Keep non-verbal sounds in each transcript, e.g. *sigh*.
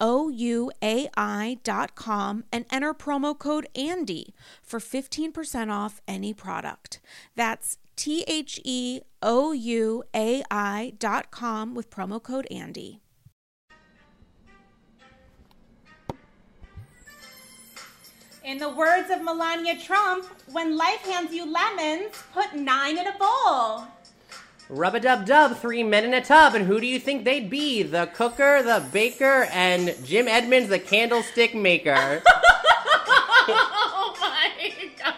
ouai.com and enter promo code ANDY for 15% off any product. That's T H E O U A I.com with promo code ANDY. In the words of Melania Trump, when life hands you lemons, put nine in a bowl. Rub a dub dub, three men in a tub, and who do you think they'd be? The cooker, the baker, and Jim Edmonds, the candlestick maker. *laughs* oh my god.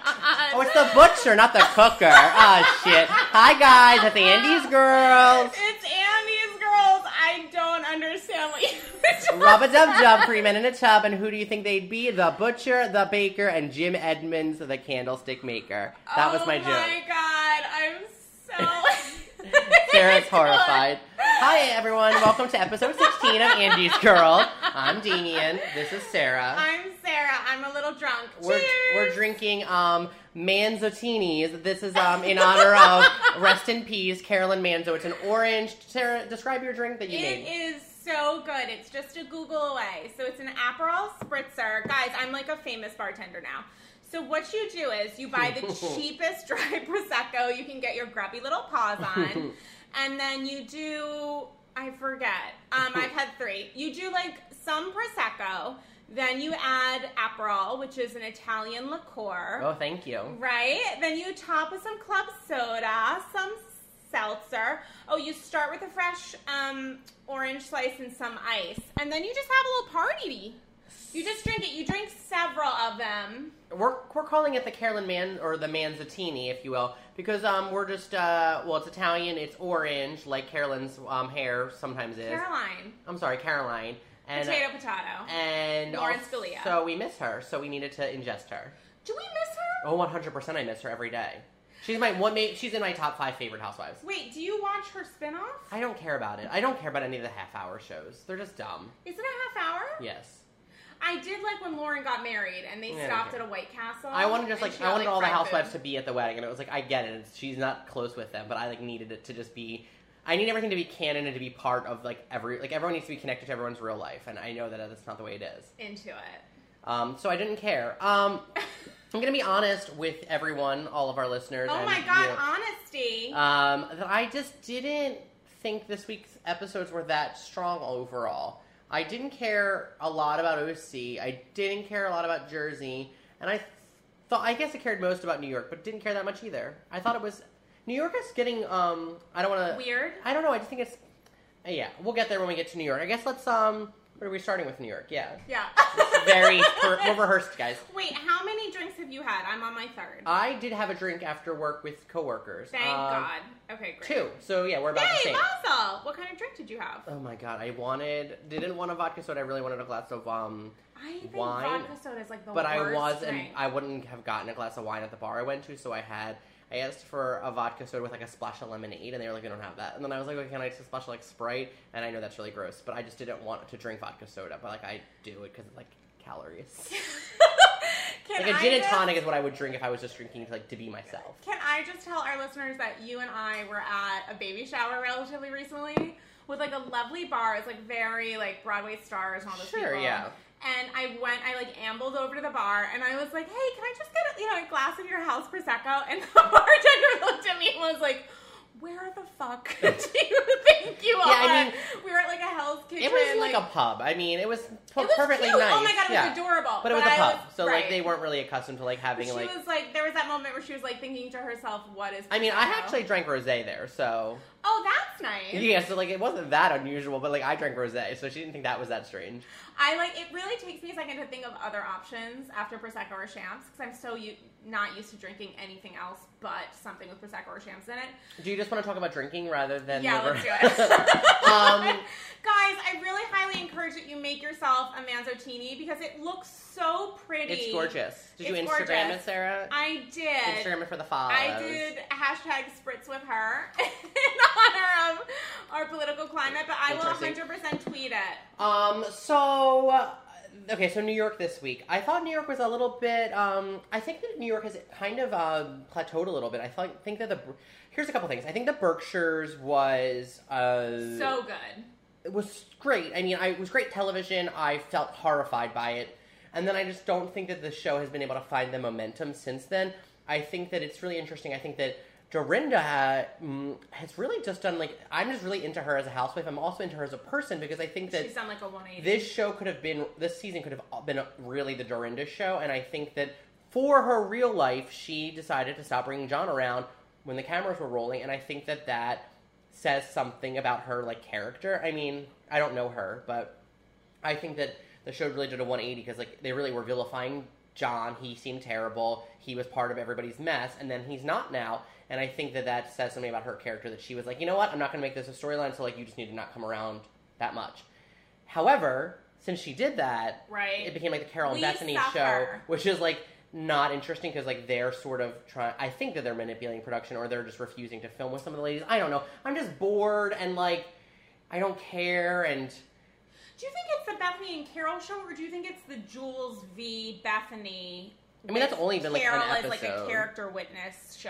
Oh, it's the butcher, not the cooker. oh shit. Hi guys, it's Andy's girls. It's Andy's girls. I don't understand what you're Rub a dub dub, three men in a tub, and who do you think they'd be? The butcher, the baker, and Jim Edmonds, the candlestick maker. That was oh my joke. Oh my god, I'm so. *laughs* *laughs* Sarah's horrified. Hi everyone, welcome to episode 16 of Andy's Girl. I'm Damian. This is Sarah. I'm Sarah. I'm a little drunk. We're, Cheers. we're drinking um Manzotinis. This is um in honor of rest in peace Carolyn Manzo. It's an orange. Sarah, describe your drink that you It made. is so good. It's just a Google away. So it's an Aperol spritzer. Guys, I'm like a famous bartender now. So what you do is you buy the *laughs* cheapest dry *laughs* prosecco you can get your grubby little paws on, *laughs* and then you do I forget. Um, I've had three. You do like some prosecco, then you add Aperol, which is an Italian liqueur. Oh, thank you. Right? Then you top with some club soda, some seltzer. Oh, you start with a fresh um, orange slice and some ice, and then you just have a little party. You just drink it. You drink several of them. We're, we're calling it the Carolyn Man or the Manzatini, if you will, because um we're just uh well it's Italian, it's orange like Carolyn's um hair sometimes is. Caroline, I'm sorry, Caroline. And potato, potato. and Lauren Scalia. So we miss her, so we needed to ingest her. Do we miss her? Oh, 100% I miss her every day. She's my one she's in my top 5 favorite housewives. Wait, do you watch her spinoff? I don't care about it. I don't care about any of the half hour shows. They're just dumb. Is it a half hour? Yes. I did like when Lauren got married and they Yeah, stopped okay. at a White Castle. I wanted just and like she I wanted all the fried housewives food. to be at the wedding, and it was like I get it. She's not close with them, but I like needed it to just be. I need everything to be canon and to be part of like every like everyone needs to be connected to everyone's real life, and I know that that's not the way it is. into it. Um, so I didn't care. Um, I'm gonna be honest with everyone, all of our listeners. Oh and my god, you. honesty. Um, that I just didn't think this week's episodes were that strong overall. I didn't care a lot about OC. I didn't care a lot about Jersey, and I thought I guess I cared most about New York, but didn't care that much either. I thought it was New York is getting. Um, I don't want to. Weird. I don't know. I just think it's. Yeah, we'll get there when we get to New York. I guess let's. Um, what are we starting with New York? Yeah, Yeah. very. *laughs* we're rehearsed, guys. Wait, how many drinks have you had? I'm on my third. I did have a drink after work with coworkers. Thank Um, God. Okay, great. Two. So yeah, we're about the Yay, same. Mazel! What kind of drink did you have? Oh my god, I wanted didn't want a vodka soda. I really wanted a glass of um, I think wine, vodka soda is like the but I wasn't. drink. I wouldn't have gotten a glass of wine at the bar I went to, so I had. I asked for a vodka soda with like a splash of lemonade, and they were like, "We don't have that." And then I was like, "Okay, can I just splash like Sprite?" And I know that's really gross, but I just didn't want to drink vodka soda. But like, I do it because it's like calories. *laughs* Can like a gin and just- tonic is what I would drink if I was just drinking to like to be myself. Can I just tell our listeners that you and I were at a baby shower relatively recently with like a lovely bar. It's like very like Broadway stars and all those Sure, people. yeah. And I went, I like ambled over to the bar and I was like, hey, can I just get a, you know, a glass of your house prosecco? *laughs* And the bartender looked at me and was like, where the fuck *laughs* do you think you Yeah, are? I mean- we were at like a Hell's Kitchen. It was like, a pub. I mean, it was, it was perfectly cute. nice. Oh my god, it was yeah. adorable. But it was a I pub, so like they weren't really accustomed to like having She like. was like, there was that moment where she was like thinking to herself, "What is?" I mean, I actually drank rosé there, so Oh, that's nice. yeah. So like, it wasn't that unusual, but like I drank rosé, so she didn't think that was that strange. I like it. Really takes me a second to think of other options after prosecco or shams because I'm so u- not used to drinking anything else but something with prosecco or shams in it. Do you just want to talk about drinking rather than yeah, liver? let's do it. *laughs* Um, *laughs* Guys, I really highly encourage that you make yourself a manzotini because it looks so pretty. it's gorgeous. Did you It's Instagram gorgeous. it, Sarah? I did. Instagram it for the follows. I did hashtag spritz with her *laughs* in honor of our political climate, but I will 100% tweet it. Um. So. uh, Okay, so New York this week. I thought New York was a little bit. Um, I think that New York has kind of um, plateaued a little bit. I thought, think that the here's a couple things. I think the Berkshires was uh, So good. It was great. I mean, I, it was great television. I felt horrified by it. And then I just don't think that the show has been able to find the momentum since then. I think that it's really interesting. I think that Dorinda mm, has really just done like I'm just really into her as a housewife. I'm also into her as a person because I think that She's done like a 180. this show could have been this season could have been really the Dorinda show, and I think that for her real life, she decided to stop bringing John around when the cameras were rolling, and I think that that says something about her like character. I mean, I don't know her, but I think that the show really did a 180 because like they really were vilifying John. He seemed terrible. He was part of everybody's mess, and then he's not now. And I think that that says something about her character that she was like, you know what, I'm not going to make this a storyline, so like you just need to not come around that much. However, since she did that, Right. it became like the Carol and We Bethany show, which is like not interesting because like they're sort of trying. I think that they're manipulating production, or they're just refusing to film with some of the ladies. I don't know. I'm just bored and like I don't care and. Do you think it's the Bethany and Carol show, or do you think it's the Jules v. Bethany? I mean, that's only been, like, Carol an as like a character witness show.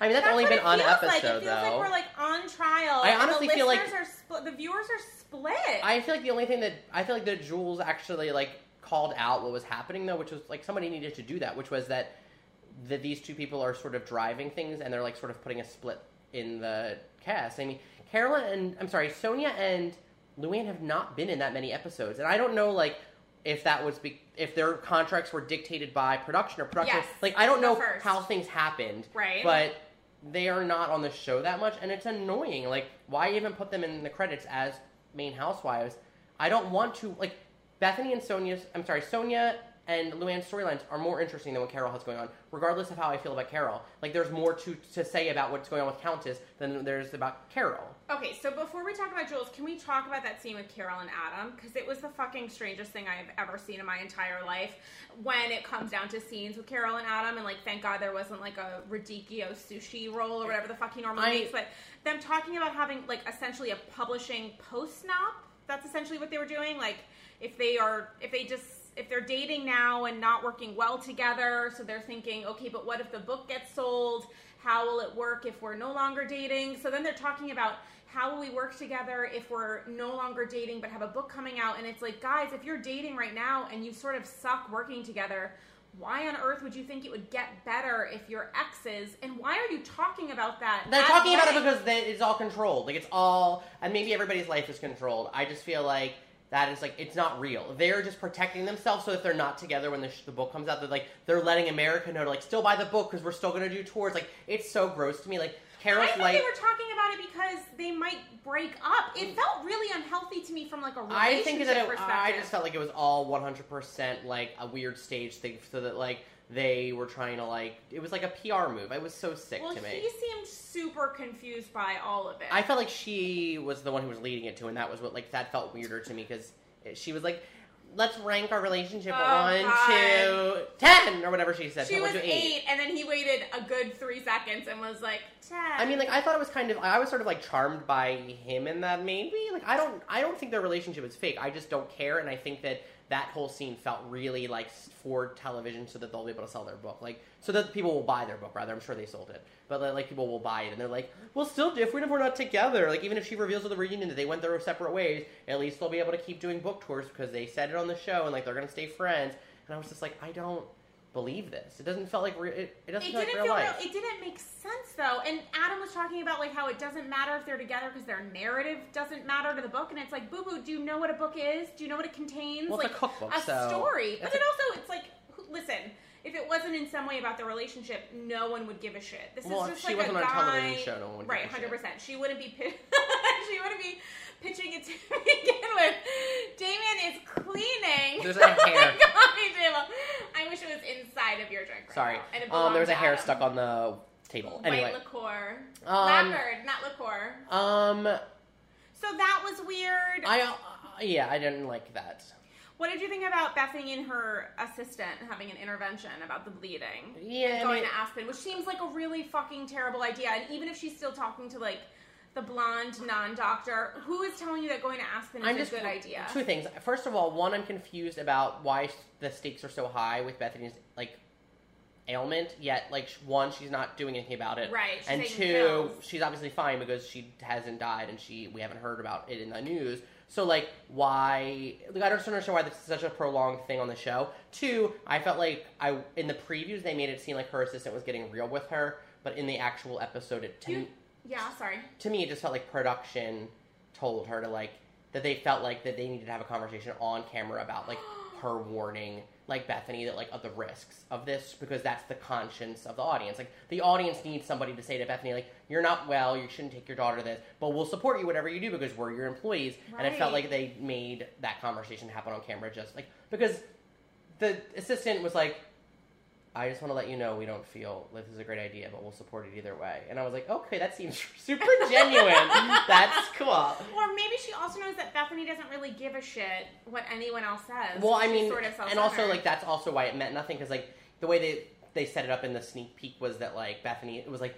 I mean, that's, only been on episode like. It feels though. like we're like on trial. I honestly the feel like- split. The viewers are split. I feel like the only thing that I feel like that Jules actually like called out what was happening though, which was like somebody needed to do that, which was that that these two people are sort of driving things and they're like sort of putting a split in the cast. I mean, Carolyn and I'm sorry, Sonia and Luann have not been in that many episodes, and I don't know like if that was be- if their contracts were dictated by production or production. Yes, like I don't know first. how things happened, Right. But they are not on the show that much, and it's annoying. Like, why even put them in the credits as main housewives? I don't want to like Bethany and Sonia's. I'm sorry, Sonia and Luann's storylines are more interesting than what Carol has going on, regardless of how I feel about Carol. Like, there's more to to say about what's going on with Countess than there's about Carol. Okay, so before we talk about Jules, can we talk about that scene with Carol and Adam? Because it was the fucking strangest thing I've ever seen in my entire life. When it comes down to scenes with Carol and Adam, and like, thank God there wasn't like a Radicchio sushi roll or whatever the fuck he normally I- makes. But them talking about having like essentially a publishing post snap. That's essentially what they were doing. Like, if they are, if they just if they're dating now and not working well together, so they're thinking, okay, but what if the book gets sold? How will it work if we're no longer dating? So then they're talking about how will we work together if we're no longer dating but have a book coming out? And it's like, guys, if you're dating right now and you sort of suck working together, why on earth would you think it would get better if you're exes? And why are you talking about that? They're talking about it because they, it's all controlled. Like it's all, and maybe everybody's life is controlled. I just feel like that is like it's not real. They're just protecting themselves. So if they're not together when the, sh- the book comes out, they're like they're letting America know to like still buy the book because we're still gonna do tours. Like it's so gross to me. Like I Carol's thought life. they were talking about it because they might break up. It felt really unhealthy to me from like a relationship I think that it, perspective. I just felt like it was all 100% like a weird stage thing, so that like they were trying to like it was like a PR move. I was so sick well, to me. he seemed super confused by all of it. I felt like she was the one who was leading it to, and that was what like that felt weirder to me because she was like, "Let's rank our relationship Oh, one, God. two, ten, or whatever she said. she One, was two, eight, and then he waited a good three seconds and was like ten. I mean, like I thought it was kind of. I was sort of like charmed by him in that maybe. Like I don't. I don't think their relationship is fake. I just don't care, and I think that that whole scene felt really like for television, so that they'll be able to sell their book, like so that people will buy their book. Rather, I'm sure they sold it, but like people will buy it, and they're like, "Well, still if we're not together." Like even if she reveals at the reunion that they went their separate ways, at least they'll be able to keep doing book tours because they said it on the show, and like they're gonna stay friends. And I was just like, I don't believe this. It doesn't feel like re- it, it doesn't it feel like real feel life. real. It didn't make sense though. And Adam was talking about like how it doesn't matter if they're together because their narrative doesn't matter to the book. And it's like, boo boo, do you know what a book is? Do you know what it contains? Well, it's like a cookbook, a so story. But then also, it's like, listen. If it wasn't in some way about the relationship, no one would give a shit. This Well, is just she like wasn't a on guy, television show, no one would right? Hundred percent. She wouldn't be. *laughs* she wouldn't be pitching it to *laughs* begin with. Damien is cleaning. There's a *laughs* hair. coffee table. I wish it was inside of your drink. Right Sorry. now, and it Um, there was a hair Adam. stuck on the table. White Anyway. liqueur. Um, Lacquered, not liqueur. Um, So that was weird. I uh, yeah, I didn't like that. what did you think about Bethany and her assistant having an intervention about the bleeding? Yeah, And I going mean- to Aspen, which seems like a really fucking terrible idea. And even if she's still talking to like the blonde non-doctor, who is telling you that going to Aspen is I'm a just good idea? Two things. First of all, one, I'm confused about why the stakes are so high with Bethany's like ailment. Yet, like one, she's not doing anything about it, Right, and two, pills. she's obviously fine because she hasn't died, and she we haven't heard about it in the news. So like, why? Like, I don't understand why this is such a prolonged thing on the show. Two, I felt like I in the previews they made it seem like her assistant was getting real with her, but in the actual episode, it to You- yeah, sorry. to me it just felt like production told her to like that they felt like that they needed to have a conversation on camera about like *gasps* her warning like Bethany that like of the risks of this because that's the conscience of the audience. Like the audience needs somebody to say to Bethany like you're not well, you shouldn't take your daughter to this, but we'll support you whatever you do because we're your employees. And it felt like they made that conversation happen on camera just like because the assistant was like I just want to let you know we don't feel like this is a great idea, but we'll support it either way. And I was like, okay, that seems *laughs* super genuine. That's cool. Or maybe she also knows that Bethany doesn't really give a shit what anyone else says. Well, I mean, sort of and also like that's also why it meant nothing because like the way they they set it up in the sneak peek was that like Bethany it was like.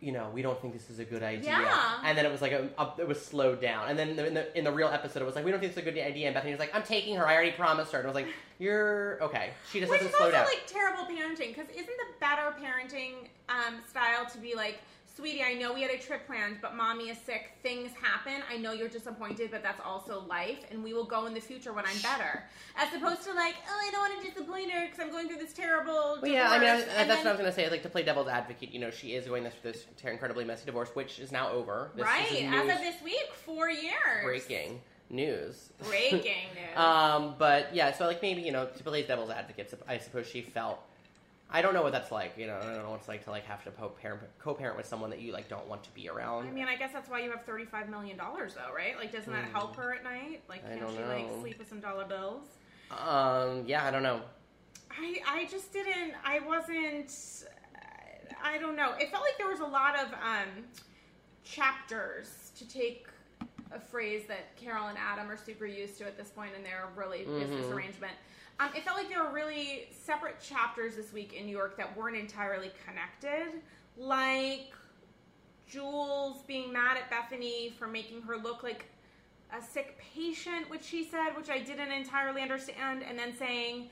You know, we don't think this is a good idea. Yeah. And then it was like a, a, it was slowed down. And then in the in the real episode, it was like we don't think it's a good idea. And Bethany was like, "I'm taking her. I already promised her." And I was like, *laughs* "You're okay." She just Which doesn't is slow also down. like terrible parenting because isn't the better parenting um, style to be like, sweetie, I know we had a trip planned, but mommy is sick. Things happen. I know you're disappointed, but that's also life, and we will go in the future when I'm better. As opposed to like, oh, I don't want to disappoint her because I'm going through this terrible. Well, yeah, I mean, I was, that's and what I was going to say. Like to play devil's advocate, you know, she is going through this incredibly messy divorce, which is now over. This, right as of this week, four years. breaking news. Breaking *laughs* news. um, but yeah, so like maybe you know to play devil's advocate, I suppose she felt I don't know what that's like. You know, I don't know what it's like to like have to co-parent, co-parent with someone that you like don't want to be around. I mean, I guess that's why you have thirty-five million dollars, though, right? Like, doesn't that help her at night? Like, Hmm. I can't she like sleep with some dollar bills? um, yeah, I don't know. I I just didn't. I wasn't. I don't know. It felt like there was a lot of um, chapters to take a phrase that Carol and Adam are super used to at this point in their really business arrangement. Um, it felt like there were really separate chapters this week in New York that weren't entirely connected, like Jules being mad at Bethany for making her look like a sick patient, which she said, which I didn't entirely understand, and then saying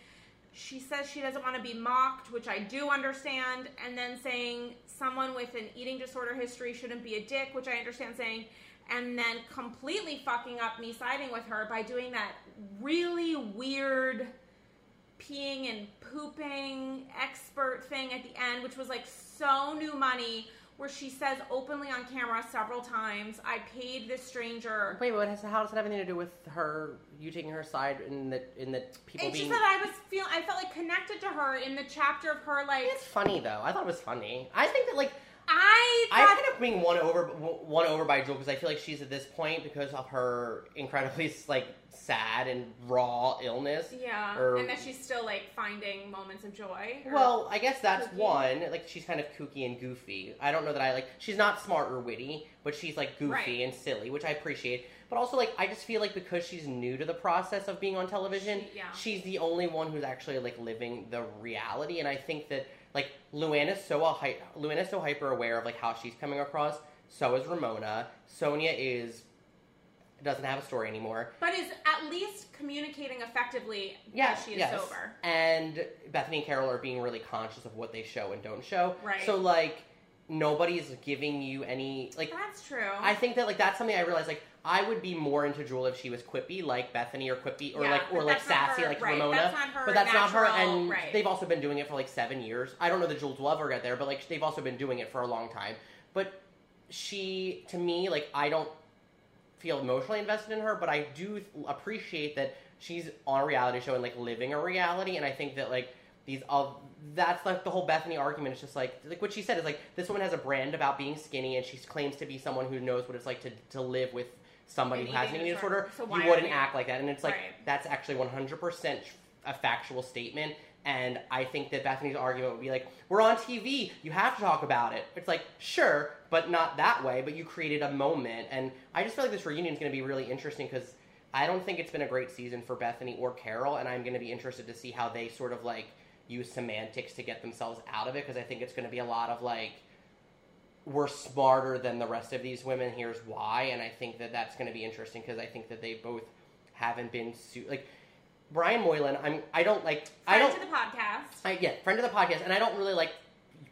she says she doesn't want to be mocked, which I do understand, and then saying someone with an eating disorder history shouldn't be a dick, which I understand saying, and then completely fucking up me siding with her by doing that really weird peeing and pooping expert thing at the end, which was like so new money, where she says openly on camera several times, I paid this stranger. Wait, what has, how does that have anything to do with her? You taking her side in the in the people It's being? just that I was feel I felt like connected to her in the chapter of her like It's funny though. I thought it was funny. I think that like I I thought ended up being won over won over by Jewel because I feel like she's at this point because of her incredibly *laughs* like sad and raw illness. yeah, or- and that she's still like finding moments of joy. Well, I guess that's Kooky. one. Like she's kind of kooky and goofy. I don't know that I like. She's not smart or witty, but she's like goofy Right. and silly, which I appreciate. But also, like, I just feel like because she's new to the process of being on television, She- yeah. she's the only one who's actually like living the reality. And I think that like Luann is so a hy- Luanna's so hyper aware of like how she's coming across. So is Ramona. Sonia is doesn't have a story anymore. but is at least communicating effectively Yeah, she is yes. sober. And Bethany and Carol are being really conscious of what they show and don't show. Right. So like nobody's giving you any like That's true. I think that like that's something I realized like I would be more into Jewel if she was quippy like Bethany or quippy or Yeah, like or like sassy her- like right, Ramona. that's not her but that's not her and right. they've also been doing it for like 7 years. I don't know that Jules will ever get there, but like they've also been doing it for a long time. But she to me like I don't feel emotionally invested in her, but I do appreciate that she's on a reality show and like living a reality. And I think that like these all that's like the whole Bethany argument. It's just like like what she said is like this woman has a brand about being skinny, and she claims to be someone who knows what it's like to to live with somebody who has an eating disorder. So you wouldn't act like that, and it's like Right. that's actually one hundred percent a factual statement. And I think that Bethany's argument would be like, "We're on TV. You have to talk about it." It's like, sure, but not that way. But you created a moment, and I just feel like this reunion is going to be really interesting because I don't think it's been a great season for Bethany or Carol, and I'm going to be interested to see how they sort of like use semantics to get themselves out of it because I think it's going to be a lot of like we're smarter than the rest of these women. Here's why, and I think that that's going to be interesting because I think that they both haven't been su- like Brian Moylan. I'm I don't like I don't to the podcast. I yeah friend of the podcast, and I don't really like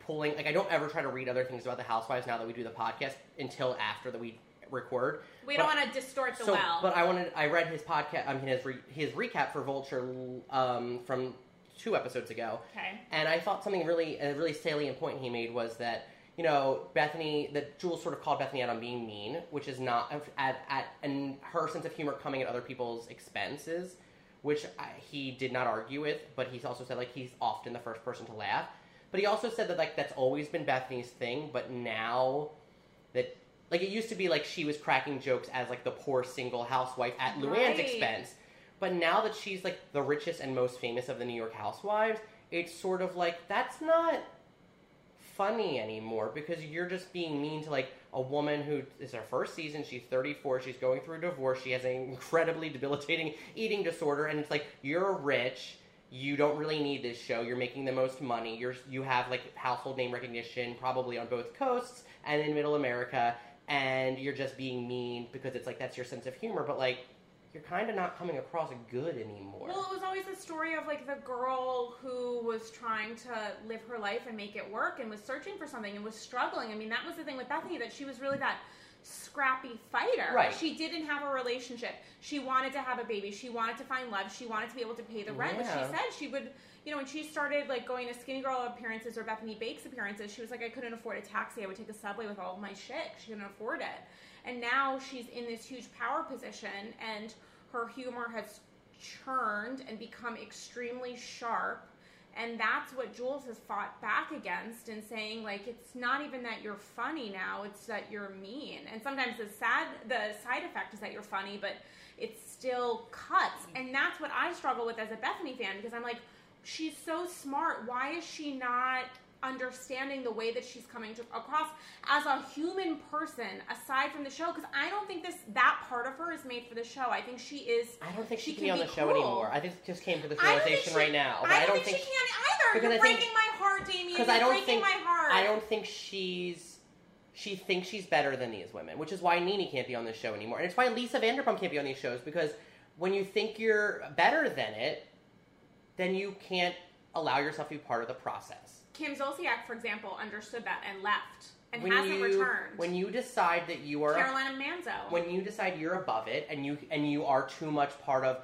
pulling like I don't ever try to read other things about the Housewives now that we do the podcast until after that we record. We But- don't want to distort the so, well. but I wanted. I read his podcast. I mean, his re, his recap for Vulture um, from two episodes ago, okay. and I thought something really a really salient point he made was that you know Bethany that Jules sort of called Bethany out on being mean, which is not at at and her sense of humor coming at other people's expenses, which I, he did not argue with, but he also said like he's often the first person to laugh. But he also said that like that's always been Bethany's thing, but now that like it used to be like she was cracking jokes as like the poor single housewife at Luann's Right. expense. But now that she's like the richest and most famous of the New York housewives, it's sort of like that's not funny anymore because you're just being mean to like a woman who is her first season, she's 34, she's going through a divorce, she has an incredibly debilitating *laughs* eating disorder and it's like you're rich, you don't really need this show, you're making the most money, you're you have like household name recognition probably on both coasts and in middle America and you're just being mean because it's like that's your sense of humor but like you're kind of not coming across good anymore. Well, it was always the story of like the girl who was trying to live her life and make it work and was searching for something and was struggling. I mean, that was the thing with Bethany that she was really that scrappy fighter. Right. She didn't have a relationship. She wanted to have a baby. She wanted to find love. She wanted to be able to pay the rent. But she said she would, you know, when she started like going to Skinny Girl appearances or Bethany Bakes appearances, she was like, I couldn't afford a taxi. I would take a subway with all of my shit. She couldn't afford it. And now she's in this huge power position and her humor has churned and become extremely sharp And that's what Jules has fought back against and saying like it's not even that you're funny now, it's that you're mean. And sometimes the sad the side effect is that you're funny, but it still cuts. And that's what I struggle with as a Bethany fan because I'm like she's so smart. Why is she not understanding the way that she's coming to, across as a human person aside from the show because i don't think this that part of her is made for the show i think she is I don't think she, She can be on the show anymore. I just just came to this I don't think realization she- right now. But I don't, think, she can either. because You're I think- breaking my heart, Damien. because You're I don't breaking think my heart. I don't think she's she thinks she's better than these women, which is why Nene can't be on this show anymore, and it's why Lisa Vanderpump can't be on these shows because when you think you're better than it, then you can't allow yourself to be part of the process. Kim Zolciak, for example, understood that and left and when hasn't you returned. when you decide that you are Carolina Manzo. when you decide you're above it and you and you are too much part of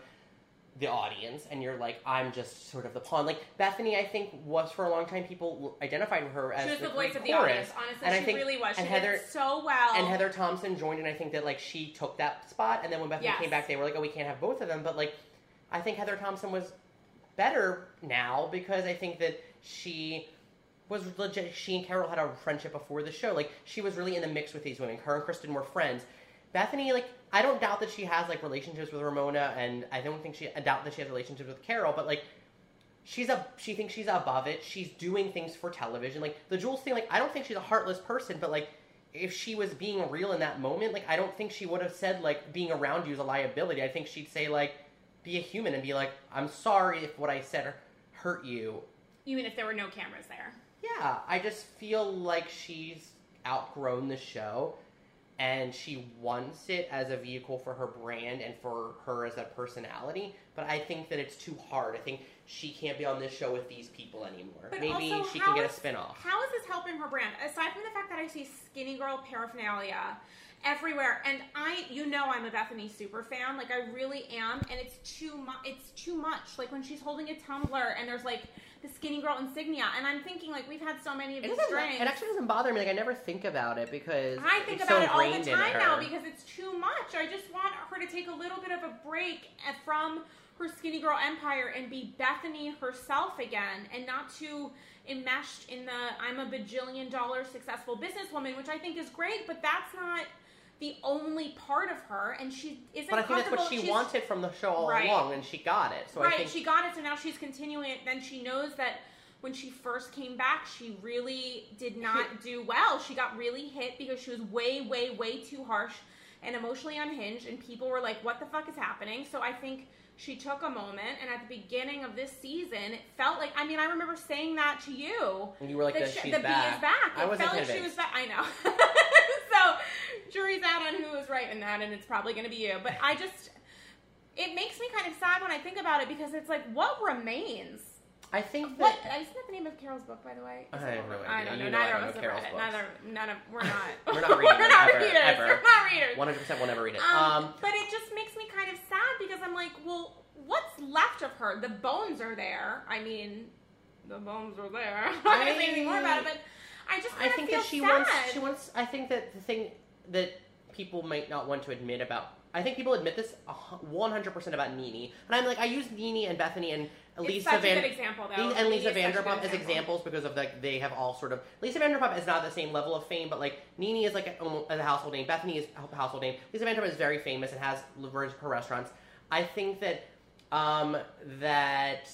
the audience and you're like I'm just sort of the pawn. Like Bethany, I think was for a long time people identified her as she was the, voice of the audience. Honestly, And I she think- really was. She and did Heather- so well. And Heather Thomson joined, and I think that like she took that spot. And then when Bethany Yes. came back, they were like, "Oh, we can't have both of them." But like, I think Heather Thomson was better now because I think that she was legit. She and Carol had a friendship before the show. Like she was really in the mix with these women. Her and Kristen were friends. Bethany, like, I don't doubt that she has like relationships with Ramona, and I don't think she I doubt that she has relationships with Carol. But like, she's a she thinks she's above it. She's doing things for television. Like the Jules thing, like I don't think she's a heartless person, but like if she was being real in that moment, like I don't think she would have said like being around you is a liability. I think she'd say like be a human and be like, I'm sorry if what I said hurt you. even if there were no cameras there. Yeah, I just feel like she's outgrown the show and she wants it as a vehicle for her brand and for her as a personality, but I think that it's too hard. I think she can't be on this show with these people anymore. But Maybe also, she can get a is- spin-off. How is this helping her brand? Aside from the fact that I see skinny girl paraphernalia everywhere, and I, you know, I'm a Bethany super fan. Like I really am, and it's too much. It's too much. Like when she's holding a tumbler and there's like the skinny girl insignia, and I'm thinking like we've had so many of It, these drinks. it actually doesn't bother me. Like I never think about it because I think it's about so it all the time now because it's too much. I just want her to take a little bit of a break eh, from her skinny girl empire and be Bethany herself again and not too enmeshed in the I'm a bajillion dollar successful businesswoman, which I think is great, but that's not the only part of her and she isn't But I think that's what she she's- wanted from the show all Right. along, and she got it. So I right, think she got it, so now she's continuing it. Then she knows that when she first came back, she really did not do well. She got really hit because she was way, way, way too harsh and emotionally unhinged, and people were like, "What the fuck is happening?" So I think she took a moment, and at the beginning of this season, it felt like I mean, I remember saying that to you. and you were like, that that she- she's the back. bee is back. I it wasn't felt like she was back. I know. *laughs* so jury's out on who was right in that, and it's probably going to be you. But I just, it makes me kind of sad when I think about it because it's like, what remains? I think that What isn't that the name of Carol's book, by the way? I have it- no I don't know. You know Neither don't of us have read it. books. Neither, none of we're *laughs* not. We're not reading *laughs* we're it, not ever, readers. ever. We're not readers. one hundred percent we'll never read it. Um, Um, but it just makes me kind of sad because I'm like, well, what's left of her? The bones are there. I mean, the bones are there. I'm not gonna say anything more about it, but I just I think that she sad. wants. She wants. I think that the thing that people might not want to admit about. I think people admit this one hundred percent about Nene, and I'm like, I use Nene and Bethany and Lisa Van example, and Lisa is such a Vanderpump as examples because of like they have all sort of Lisa Vanderpump is not the same level of fame, but like Nene is like a, a household name. Bethany is a household name. Lisa Vanderpump is very famous and has her her restaurants. I think that um, that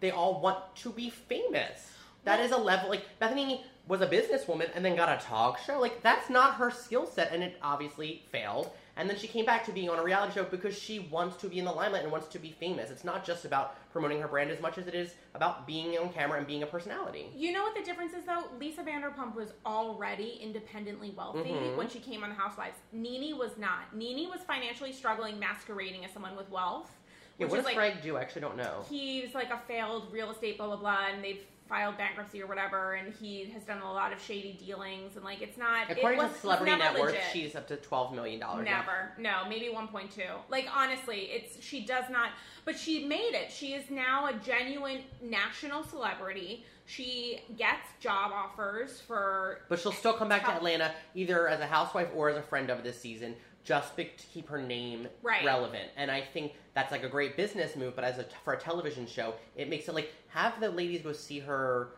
they all want to be famous. That is a level like Bethany was a businesswoman and then got a talk show. Like that's not her skill set, and it obviously failed. And then she came back to being on a reality show because she wants to be in the limelight and wants to be famous. It's not just about promoting her brand as much as it is about being on camera and being a personality. You know what the difference is, though? Lisa Vanderpump was already independently wealthy Mhm. when she came on The Housewives. Nene was not. Nene was financially struggling, masquerading as someone with wealth. Yeah, which what is does like Gregg do? I actually don't know. he's like a failed real estate blah blah blah and they've filed bankruptcy or whatever and he has done a lot of shady dealings and like it's not According it to Celebrity Net Worth, legit. she's up to twelve million dollars. Never. No, maybe 1.2. Like honestly, it's she does not but she made it. She is now a genuine national celebrity. She gets job offers for But she'll still come back to Atlanta either as a housewife or as a friend of this season. Just be- to keep her name Right. relevant. And I think that's like a great business move. But as a for a television show, it makes it like have the ladies go see her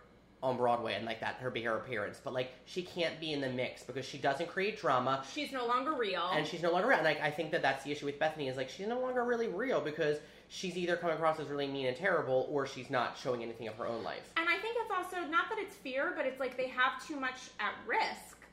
on Broadway and like that her be her appearance. But like she can't be in the mix because she doesn't create drama She's no longer real. and she's no longer around. Like I think that that's the issue with Bethany is like she's no longer really real because she's either coming across as really mean and terrible or she's not showing anything of her own life. And I think it's also not that it's fear, but it's like they have too much at risk.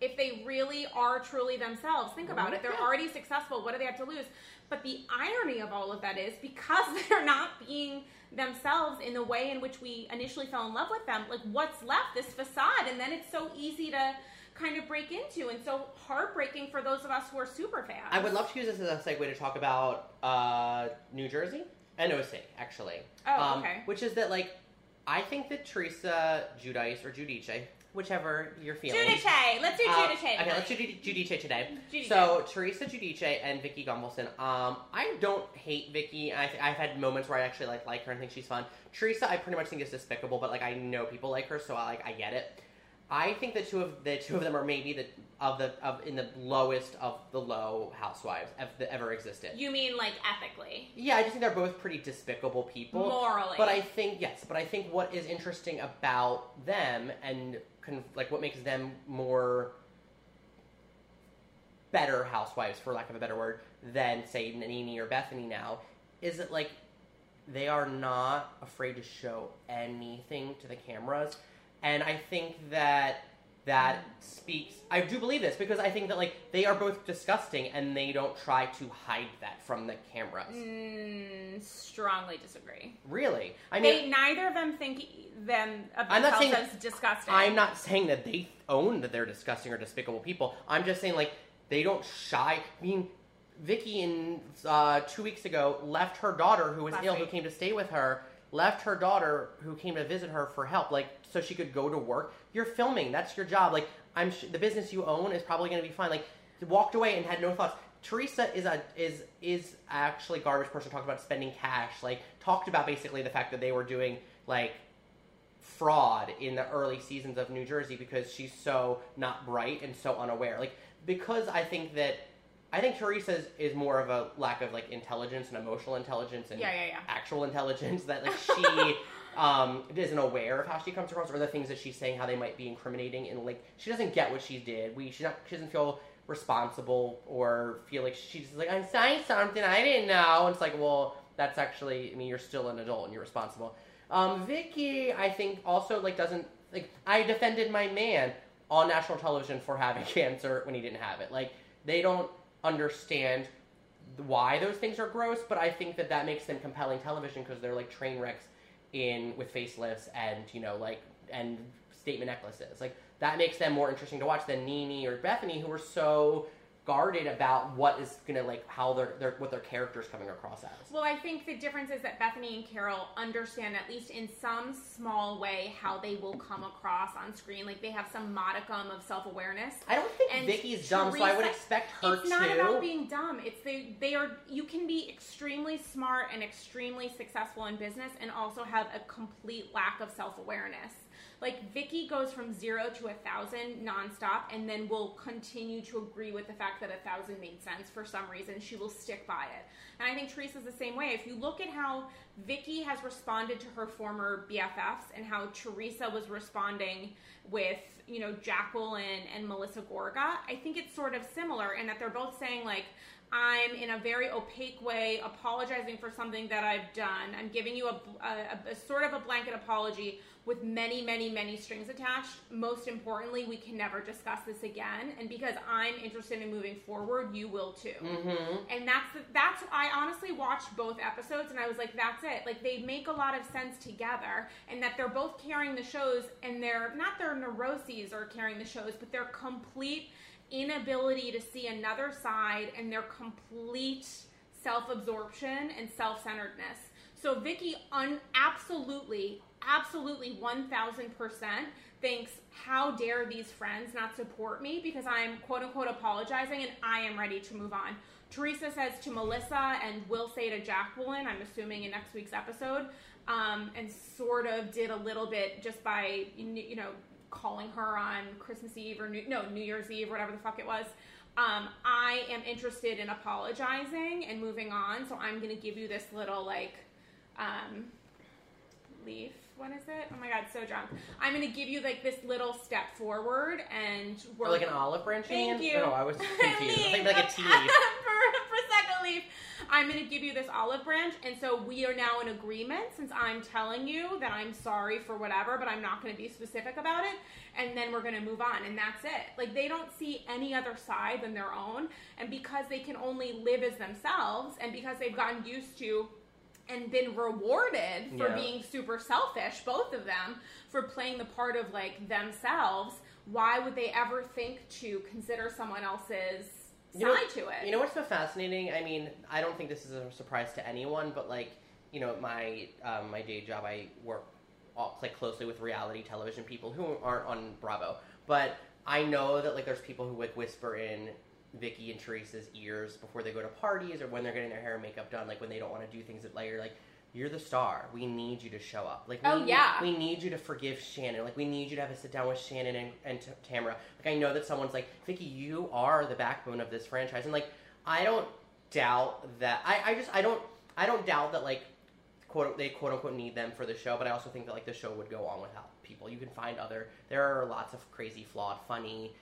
If they really are truly themselves, think about it. They're already successful. What do they have to lose? But the irony of all of that is because *laughs* they're not being themselves in the way in which we initially fell in love with them, like what's left? This facade. And then it's so easy to kind of break into and so heartbreaking for those of us who are super fans. I would love to use this as a segue to talk about uh, New Jersey and OC actually. Oh, Um, okay. Which is that like I think that Teresa Giudice or Giudice, whichever you're feeling. Giudice. Let's do Uh, Giudice. okay, let's do Judi- Giudice today. Giudice. So Teresa Giudice and Vicki Gunvalson. Um, I don't hate Vicki. I th- I've had moments where I actually like like her and think she's fun. Teresa, I pretty much think is despicable, but like I know people like her, so I like I get it. I think the two of the two of them are maybe the of the of in the lowest of the low housewives that ever existed. You mean like ethically? Yeah, I just think they're both pretty despicable people. Morally. But I think yes, but I think what is interesting about them and con- like what makes them more better housewives, for lack of a better word, than say Nene or Bethany now, is it like they are not afraid to show anything to the cameras, and I think that that speaks. I do believe this because I think that like they are both disgusting and they don't try to hide that from the cameras. Mm, strongly disagree. Really, I mean, they neither of them think them of I'm not themselves saying- as disgusting. I'm not saying that they own that they're disgusting or despicable people. I'm just saying like they don't shy. I mean, Vicki in uh, two weeks ago left her daughter who was Last ill, who came to stay with her. Left her daughter who came to visit her for help, like so she could go to work. You're filming. That's your job. Like I'm, sh- the business you own is probably going to be fine. Like walked away and had no thoughts. Teresa is a is is actually garbage person. Talked about spending cash. Like talked about basically the fact that they were doing like fraud in the early seasons of New Jersey because she's so not bright and so unaware. Like because I think that I think Teresa's is more of a lack of like intelligence and emotional intelligence and Yeah, yeah, yeah. actual intelligence that like she *laughs* um isn't aware of how she comes across or the things that she's saying how they might be incriminating and like she doesn't get what she did. We she not she doesn't feel responsible or feel like she's like I'm saying something I didn't know. And it's like well that's actually I mean you're still an adult and you're responsible. Um, Vicki, I think also like doesn't like I defended my man on national television for having *laughs* cancer when he didn't have it. Like they don't understand why those things are gross, but I think that that makes them compelling television because they're like train wrecks in with facelifts and you know like and statement necklaces. Like that makes them more interesting to watch than Nene or Bethany, who are so guarded about what is gonna like how their, their what their characters coming across as. Well, I think the difference is that Bethany and Carol understand, at least in some small way, how they will come across on screen. Like they have some modicum of self awareness. I don't think And Vicki's dumb, so I would expect her it's to. not about being dumb. It's they they are you can be extremely smart and extremely successful in business and also have a complete lack of self awareness. Like Vicki goes from zero to a thousand nonstop, and then will continue to agree with the fact that a thousand made sense for some reason. She will stick by it, and I think Teresa's the same way. If you look at how Vicki has responded to her former BFFs and how Teresa was responding with you know Jacqueline and Melissa Gorga, I think it's sort of similar in that they're both saying like. I'm in a very opaque way apologizing for something that I've done. I'm giving you a, a, a sort of a blanket apology with many, many, many strings attached. Most importantly, we can never discuss this again. And because I'm interested in moving forward, you will too. Mm-hmm. And that's that's I honestly watched both episodes and I was like, that's it. Like they make a lot of sense together, and that they're both carrying the shows, and they're not their neuroses are carrying the shows, but they're complete inability to see another side and their complete self-absorption and self-centeredness. So Vicki un- absolutely, absolutely 1000% thinks, how dare these friends not support me because I'm quote unquote apologizing and I am ready to move on. Teresa says to Melissa and will say to Jacqueline, I'm assuming in next week's episode, um, and sort of did a little bit just by, you know, calling her on Christmas Eve or New, no, New Year's Eve, whatever the fuck it was. um, I am interested in apologizing and moving on. So I'm to give you this little like um, leaf. What is it? Oh my god, so drunk. I'm going to give you like this little step forward, and we're Or like an olive branch. Thank you. No, I was *laughs* confused. I think like a *laughs* tea leaf. Prosecco leaf. I'm going to give you this olive branch, and so we are now in agreement since I'm telling you that I'm sorry for whatever, but I'm not going to be specific about it. And then we're going to move on, and that's it. Like they don't see any other side than their own, and because they can only live as themselves, and because they've gotten used to and been rewarded for Yeah. being super selfish, both of them, for playing the part of like themselves, why would they ever think to consider someone else's You know- side to it? You know what's so fascinating? I mean, I don't think this is a surprise to anyone, but like, you know, my um, my day job, I work all, like closely with reality television people who aren't on Bravo, but I know that like there's people who like whisper in Vicki and Teresa's ears before they go to parties or when they're getting their hair and makeup done, like when they don't want to do things that like you're like. You're the star. We need you to show up. Like, we Oh, yeah. we need you to forgive Shannon. Like, we need you to have a sit down with Shannon and, and T- Tamara. Like, I know that someone's like, Vicki, you are the backbone of this franchise, and like, I don't doubt that. I, I just, I don't, I don't doubt that like, quote, they quote unquote need them for the show. But I also think that like the show would go on without people. You can find other. There are lots of crazy, flawed, funny.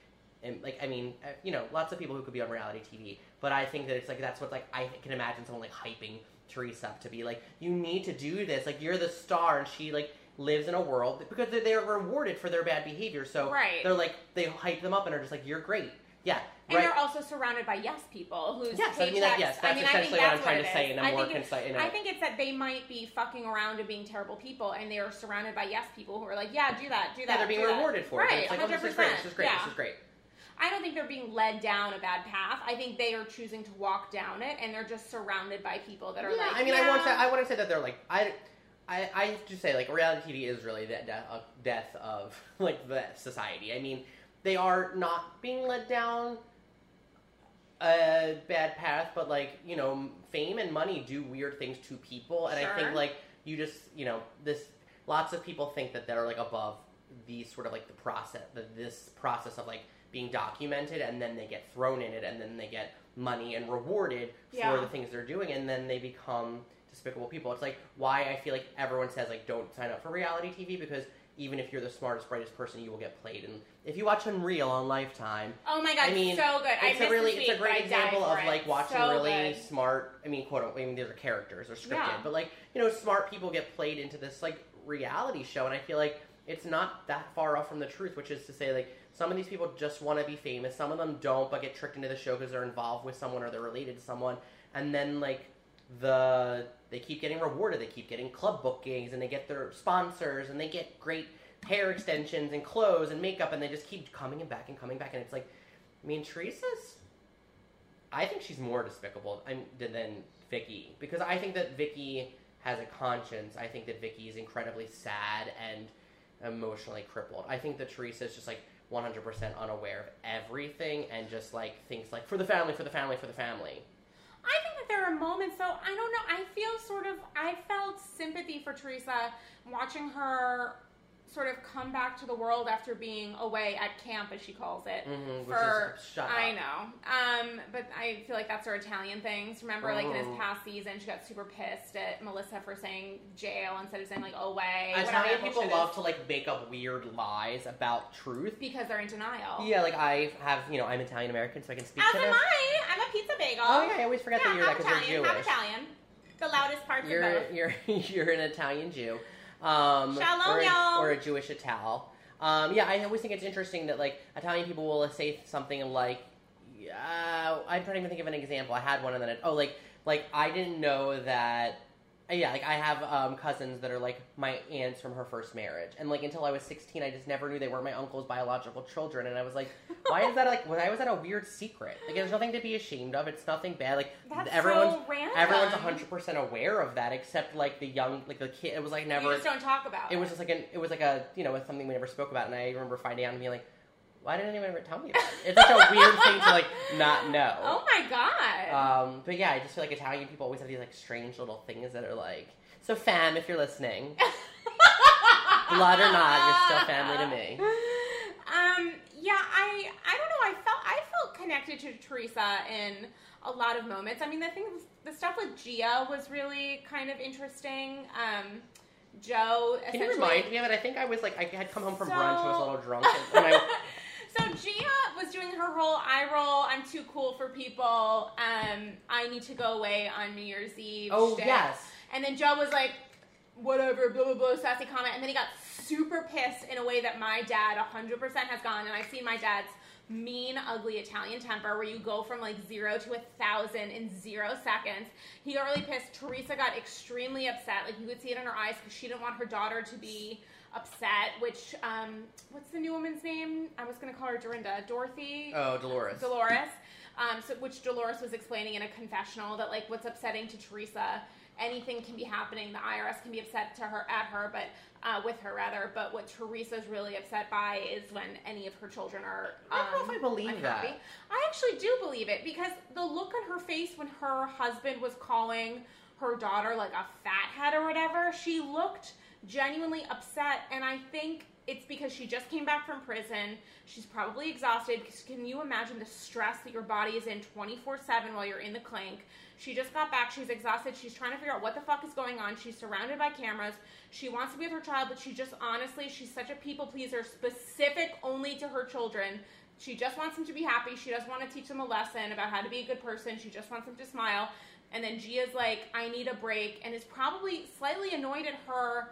And like I mean, uh, you know, lots of people who could be on reality TV, but I think that it's like that's what like I can imagine someone like hyping Teresa up to be like, you need to do this. Like you're the star, and she like lives in a world because they're, they're rewarded for their bad behavior. So Right. they're like they hype them up and are just like, you're great. Yeah, and right. they're also surrounded by yes people whose Yes, I mean that- yes, that's I mean, I think essentially what I'm trying it to say in a I more think it's- concise- I think it's that they might be fucking around and being terrible people, and they are surrounded by yes people who are like, yeah, do that, do that. yeah, they're being do that. rewarded for it. Right, It's like, oh, this is great. This is great. Yeah. This is great. I don't think they're being led down a bad path. I think they are choosing to walk down it, and they're just surrounded by people that are yeah, like. I mean, yeah. I won't say I wouldn't say that they're like I. I, I just say like reality TV is really the death, uh, death of *laughs* like the society. I mean, they are not being led down a bad path, but like you know, fame and money do weird things to people, and I think like you just you know this. Lots of people think that they're like above the sort of like the process, the, this process of like being documented, and then they get thrown in it, and then they get money and rewarded Yeah. for the things they're doing, and then they become despicable people. It's like why I feel like everyone says like don't sign up for reality TV because even if you're the smartest, brightest person, you will get played. And if you watch Unreal on Lifetime, Oh my god, I mean, so good. I it's missed a really it's a great I example of it. like watching So really good. smart. I mean, quote unquote. I mean, these are characters, they're scripted, Yeah. but like you know, smart people get played into this like reality show, and I feel like it's not that far off from the truth, which is to say like. Some of these people just want to be famous. Some of them don't, but get tricked into the show because they're involved with someone or they're related to someone. And then like the they keep getting rewarded. They keep getting club bookings and they get their sponsors and they get great hair extensions and clothes and makeup and they just keep coming and back and coming back and it's like I mean Teresa's I think she's more despicable than Vicki because I think that Vicki has a conscience. I think that Vicki is incredibly sad and emotionally crippled. I think that Teresa is just like 100% unaware of everything and just like thinks like for the family, for the family, for the family. I think that there are moments, though. I don't know. I feel sort of. I felt sympathy for Teresa watching her sort of come back to the world after being away at camp, as she calls it. Mhm, which for is- shut I know, um, but I feel like that's her Italian things. Remember, like in this past season, she got super pissed at Melissa for saying jail instead of saying like away. Italian people love is, to like make up weird lies about truth. because they're in denial. Yeah, like I have, you know, I'm Italian American, so I can speak As to am this. I. I'm a pizza bagel. Oh yeah, I always forget yeah, that you're half that because Italian, you're half Jewish. Italian. The loudest parts You're of both. you're *laughs* you're an Italian Jew, um, Shalom, or, a, y'all. or a Jewish Ital. Um, yeah, I always think it's interesting that like Italian people will say something like, uh, I'm trying to even think of an example. I had one and then it, oh like like I didn't know that. Yeah, like I have um, cousins that are like my aunts from her first marriage, and like until I was 16, I just never knew they weren't my uncle's biological children, and I was like, why is that like? Why was that a weird secret? Like, there's nothing to be ashamed of. It's nothing bad. Like That's everyone's so random. everyone's 100 percent aware of that, except like the young, like the kid. It was like never. You just don't talk about It was just like an. It was like a you know it's something we never spoke about, and I remember finding out and being like, why didn't anyone ever tell me about it? It's such a weird thing to like not know. *laughs* Oh my god. Um, but yeah, I just feel like Italian people always have these like strange little things that are like. So, fam, if you're listening, *laughs* blood or not, you're still family to me. Um, yeah, I I don't know. I felt I felt connected to Teresa in a lot of moments. I mean, I think the stuff with Gia was really kind of interesting. Um, Joe. Can you remind me of it? I think I was like, I had come home from So- brunch, I was a little drunk, and, and I, *laughs* so Gia was doing her whole eye roll. I'm too cool for people. Um, I need to go away on New Year's Eve. oh shtick. yes, And then Joe was like, whatever, blah, blah, blah, sassy comment. And then he got super pissed in a way that my dad 100% has gone. And I've seen my dad's mean, ugly Italian temper where you go from like zero to a thousand in zero seconds. He got really pissed. Teresa got extremely upset. Like you could see it in her eyes because she didn't want her daughter to be upset. Which, um, what's the new woman's name? I was going to call her Dorinda. Dorothy? oh Dolores, Dolores, um, so, which Dolores was explaining in a confessional that like what's upsetting to Teresa, anything can be happening. The IRS can be upset to her at her, but uh, with her rather. But what Teresa's really upset by is when any of her children are. I don't know um, if I believe unhappy. that. I actually do believe it because the look on her face when her husband was calling her daughter like a fathead or whatever, she looked genuinely upset. And I think it's because she just came back from prison. She's probably exhausted. Can you imagine the stress that your body is in 24 7 while you're in the clink? She just got back. She's exhausted. She's trying to figure out what the fuck is going on. She's surrounded by cameras. She wants to be with her child, but she just honestly, she's such a people pleaser, specific only to her children. She just wants them to be happy. She doesn't want to teach them a lesson about how to be a good person. She just wants them to smile. And then Gia's like, I need a break, and is probably slightly annoyed at her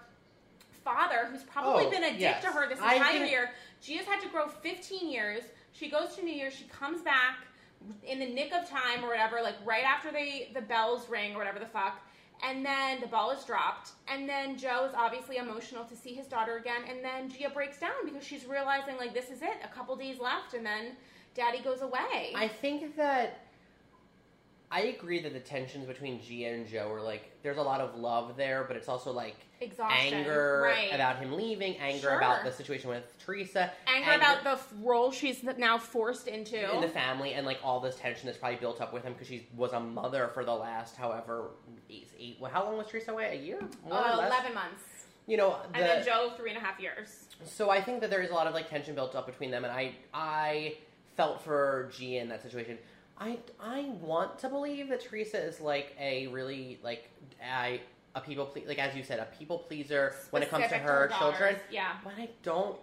father, who's probably Oh, been a dick yes. to her this entire year. has had to grow 15 years. She goes to New Year's. She comes back in the nick of time or whatever, like right after they the bells ring or whatever the fuck. And then the ball is dropped. And then Joe is obviously emotional to see his daughter again. And then Gia breaks down because she's realizing like this is it. A couple days left, and then Daddy goes away. I think that I agree that the tensions between Gia and Joe are like there's a lot of love there, but it's also like Exhaustion, anger right. about him leaving, anger Sure. about the situation with Teresa, anger, about the f- role she's now forced into. in the family, and like all this tension that's probably built up with him because she was a mother for the last however eight. eight well, how long was Teresa away? A year? Uh, 11 months. You know, the, And then Joe, three and a half years. So I think that there is a lot of like tension built up between them, and I I felt for Gia in that situation. I I want to believe that Teresa is like a really like I a people ple- like as you said a people pleaser when it comes to her daughters. children, Yeah. but I don't.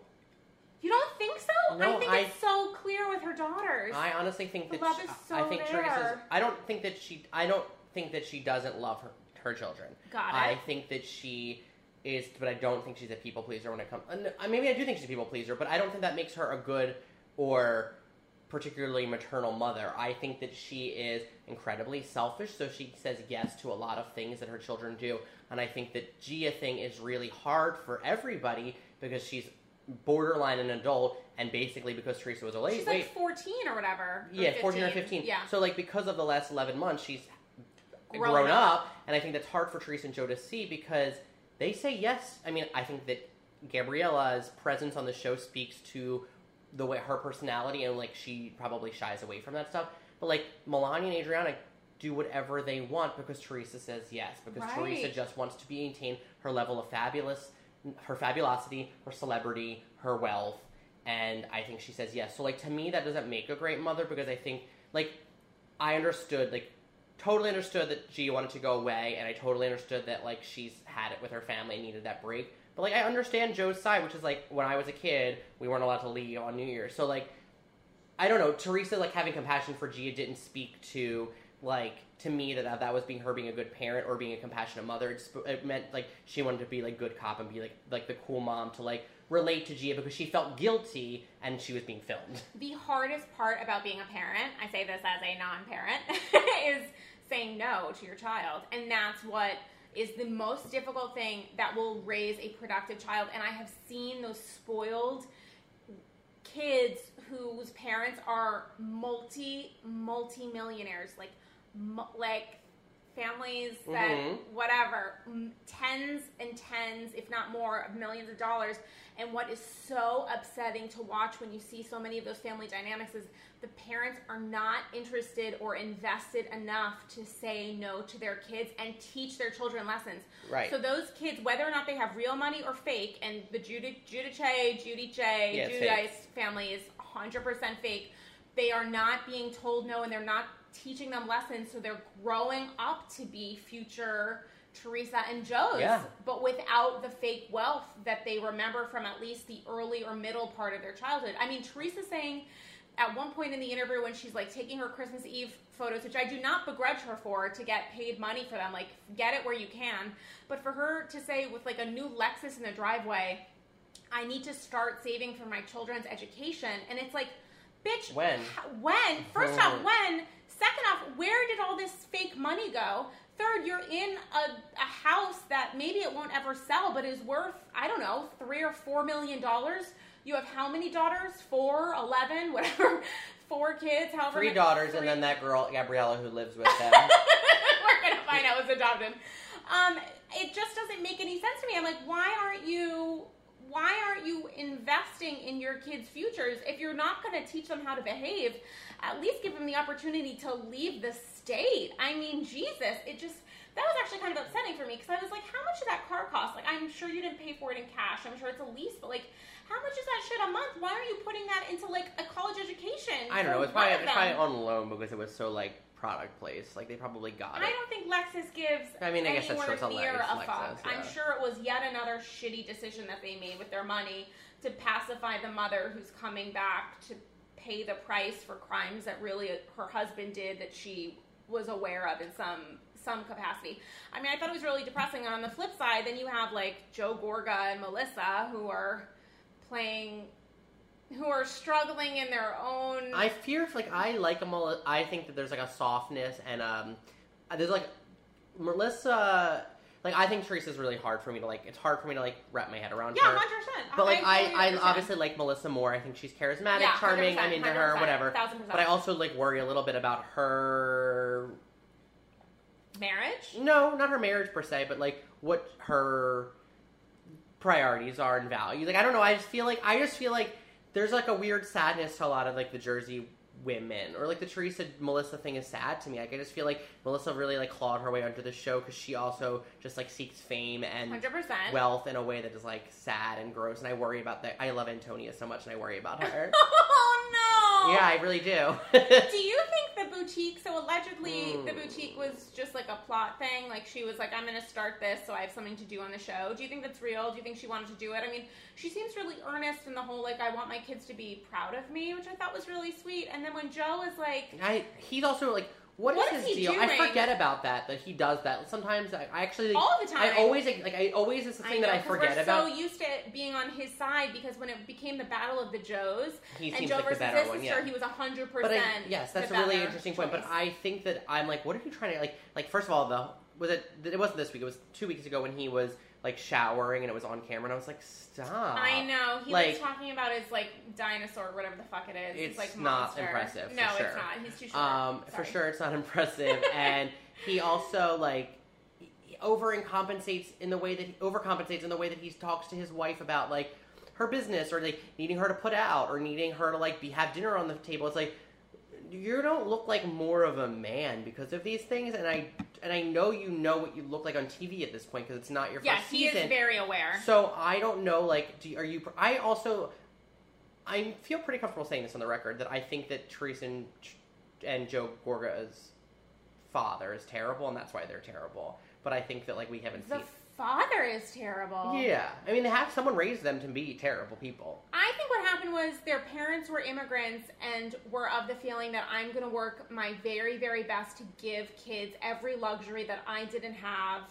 You don't think so? No, I think I- it's so clear with her daughters. I honestly think The that love she- is I so think there. Teresa's. I don't think that she. I don't think that she doesn't love her her children. Got it. I think that she is, but I don't think she's a people pleaser when it comes. Maybe I do think she's a people pleaser, but I don't think that makes her a good or particularly maternal mother. I think that she is incredibly selfish, so she says yes to a lot of things that her children do, and I think that Gia thing is really hard for everybody because she's borderline an adult, and basically because Teresa was a late, She's wait, like 14 or whatever. or yeah, 14 or 15. Yeah. So, like, because of the last 11 months, she's Grown grown, up. up. And I think that's hard for Teresa and Joe to see because they say yes. I mean, I think that Gabriella's presence on the show speaks to the way her personality and, like, she probably shies away from that stuff. But, like, Milania and Audriana do whatever they want because Teresa says yes. Because Right. Teresa just wants to maintain her level of fabulous, her fabulosity, her celebrity, her wealth. And I think she says yes. So, like, to me, that doesn't make a great mother because I think, like, I understood, like, totally understood that she wanted to go away, and I totally understood that, like, she's had it with her family and needed that break. But, like, I understand Joe's side, which is, like, when I was a kid, we weren't allowed to leave on New Year's. So, like, I don't know. Teresa, like, having compassion for Gia didn't speak to, like, to me that that was being her being a good parent or being a compassionate mother. It, it meant, like, she wanted to be, like, good cop and be, like, like the cool mom to, like, relate to Gia because she felt guilty and she was being filmed. *laughs* the hardest part about being a parent, I say this as a non parent, *laughs* is saying no to your child. And that's what is the most difficult thing that will raise a productive child. And I have seen those spoiled kids whose parents are multi multi millionaires, like like families that Mhm. whatever tens and tens, if not more, of millions of dollars. And what is so upsetting to watch when you see so many of those family dynamics is the parents are not interested or invested enough to say no to their kids and teach their children lessons. Right. So those kids, whether or not they have real money or fake, and the Judy, Giudice, Judy J, Yeah, Giudice family is 100% fake. they are not being told no and they're not teaching them lessons so they're growing up to be future Teresa and Joe's Yeah. but without the fake wealth that they remember from at least the early or middle part of their childhood. I mean Teresa saying at one point in the interview when she's like taking her Christmas Eve photos, which I do not begrudge her for to get paid money for them, like get it where you can. But for her to say with like a new Lexus in the driveway, I need to start saving for my children's education, and it's like, bitch, When? When? First off, when? Second off, where did all this fake money go? Third, you're in a, a house that maybe it won't ever sell, but is worth, I don't know, three or four million dollars. You have how many daughters? Four, eleven, *laughs* whatever. Four kids, however Three many- daughters, three- and then that girl Gabriella who lives with them. *laughs* we're gonna find out was adopted. Um, it just doesn't make any sense to me. I'm like, why aren't you? Why aren't you investing in your kids' futures? If you're not going to teach them how to behave, at least give them the opportunity to leave the state. I mean, Jesus, it just that was actually kind of upsetting for me because I was like, how much did that car cost? Like, I'm sure you didn't pay for it in cash. I'm sure it's a lease, but like, how much is that shit a month? Why are you putting that into like a college education? I don't know. It's probably, it's probably on loan because it was so like product place. Like they probably got it. I don't think Lexus gives. I mean, I guess that's true. It's a near a Lexus, fuck. I'm sure it was yet another shitty decision that they made with their money to pacify the mother who's coming back to pay the price for crimes that really her husband did that she was aware of in some some capacity. I mean, I thought it was really depressing. And on the flip side, then you have like Joe Gorga and Melissa who are playing, who are struggling in their own. I fear if like I like them all. I think that there's like a softness and um, there's like Melissa. Like I think Teresa's really hard for me to like. It's hard for me to like wrap my head around yeah, her. hundred percent. But like I, I obviously like Melissa more. I think she's charismatic, Yeah, charming. I'm into her, 100%, whatever. 1000%. But I also like worry a little bit about her. marriage. No, not her marriage per se, but like what her priorities are and values. Like I don't know. I just feel like I just feel like there's like a weird sadness to a lot of like the Jersey women or like the Teresa Melissa thing is sad to me. Like I just feel like Melissa really like clawed her way onto the show because she also just like seeks fame and Hundred percent. wealth in a way that is like sad and gross. And I worry about that. I love Antonia so much, and I worry about her. *laughs* oh no. yeah, I really do. *laughs* Do you think the boutique? So allegedly, the Hmm. boutique was just like a plot thing. Like she was like, "I'm to start this, so I have something to do on the show." Do you think that's real? Do you think she wanted to do it? I mean, she seems really earnest in the whole like, "I want my kids to be proud of me," which I thought was really sweet. And then when Joe is like, I he's also like what is What is his deal? I forget about that that he does that. Sometimes I, I actually All the time. I always like, I always is the thing I know, that I forget we're about. so used to being on his side because when it became the battle of the Joes He and Joe like versus his sister, yeah. he was hundred percent. yes, that's a really interesting point. But I think that I'm like, what are you trying to like? Like first of all, the was it? It wasn't this week. It was two weeks ago when he was like showering and it was on camera, and I was like, stop. I know. He Like- was talking about his like dinosaur, whatever the fuck it is. It's like not monster. impressive, for No, sure. it's not. He's too short. Um, for sure, it's not *laughs* impressive, and he also like over compensates in the way that he overcompensates in the way that he talks to his wife about like her business or like needing her to put out or needing her to like be have dinner on the table. It's like you don't look like more of a man because of these things, and I and I know you know what you look like on TV at this point because it's not your Yeah, first he season. is very aware. So I don't know. Like, do, are you? I also, I feel pretty comfortable saying this on the record that I think that Teresa and, and Joe Gorga's father is terrible, and that's why they're terrible. But I think that like we haven't the seen. Father is terrible. Yeah, I mean, they have someone raise them to be terrible people. I think what happened was their parents were immigrants and were of the feeling that I'm going to work my very, very best to give kids every luxury that I didn't have.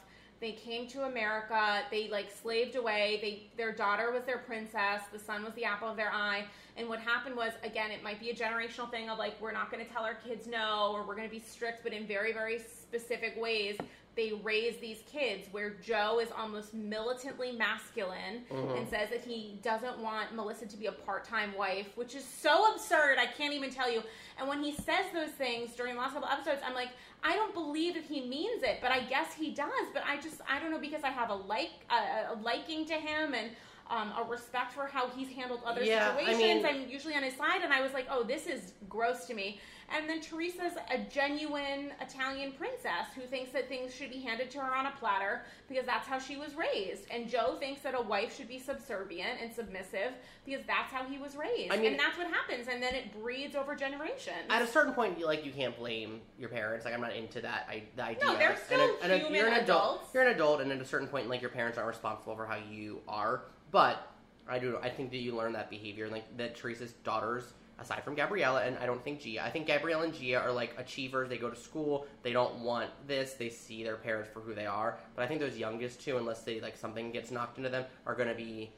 They came to America. They like slaved away. They their daughter was their princess. The son was the apple of their eye. And what happened was again, it might be a generational thing of like we're not going to tell our kids no or we're going to be strict, but in very, very specific ways. They raise these kids where Joe is almost militantly masculine Mhm. and says that he doesn't want Melissa to be a part-time wife, which is so absurd. I can't even tell you. And when he says those things during the last couple episodes, I'm like, I don't believe that he means it, but I guess he does. But I just, I don't know because I have a like, a, a liking to him and um, a respect for how he's handled other Yeah, I situations. mean- I'm usually on his side, and I was like, oh, this is gross to me. And then Teresa's a genuine Italian princess who thinks that things should be handed to her on a platter because that's how she was raised. And Joe thinks that a wife should be subservient and submissive because that's how he was raised. I mean- and that's what happens. And then it breeds over generations. At a certain point, you like you can't blame your parents. Like I'm not into that. I, the idea. No, they're And still a- and a- human you're an adult. adults. You're an adult, and at a certain point, like your parents aren't responsible for how you are. But I do. I think that you learn that behavior, like that Teresa's daughters, aside from Gabriella, and I don't think Gia. I think Gabriella and Gia are like achievers. They go to school. They don't want this. They see their parents for who they are. But I think those youngest two, unless they like something gets knocked into them, are going to be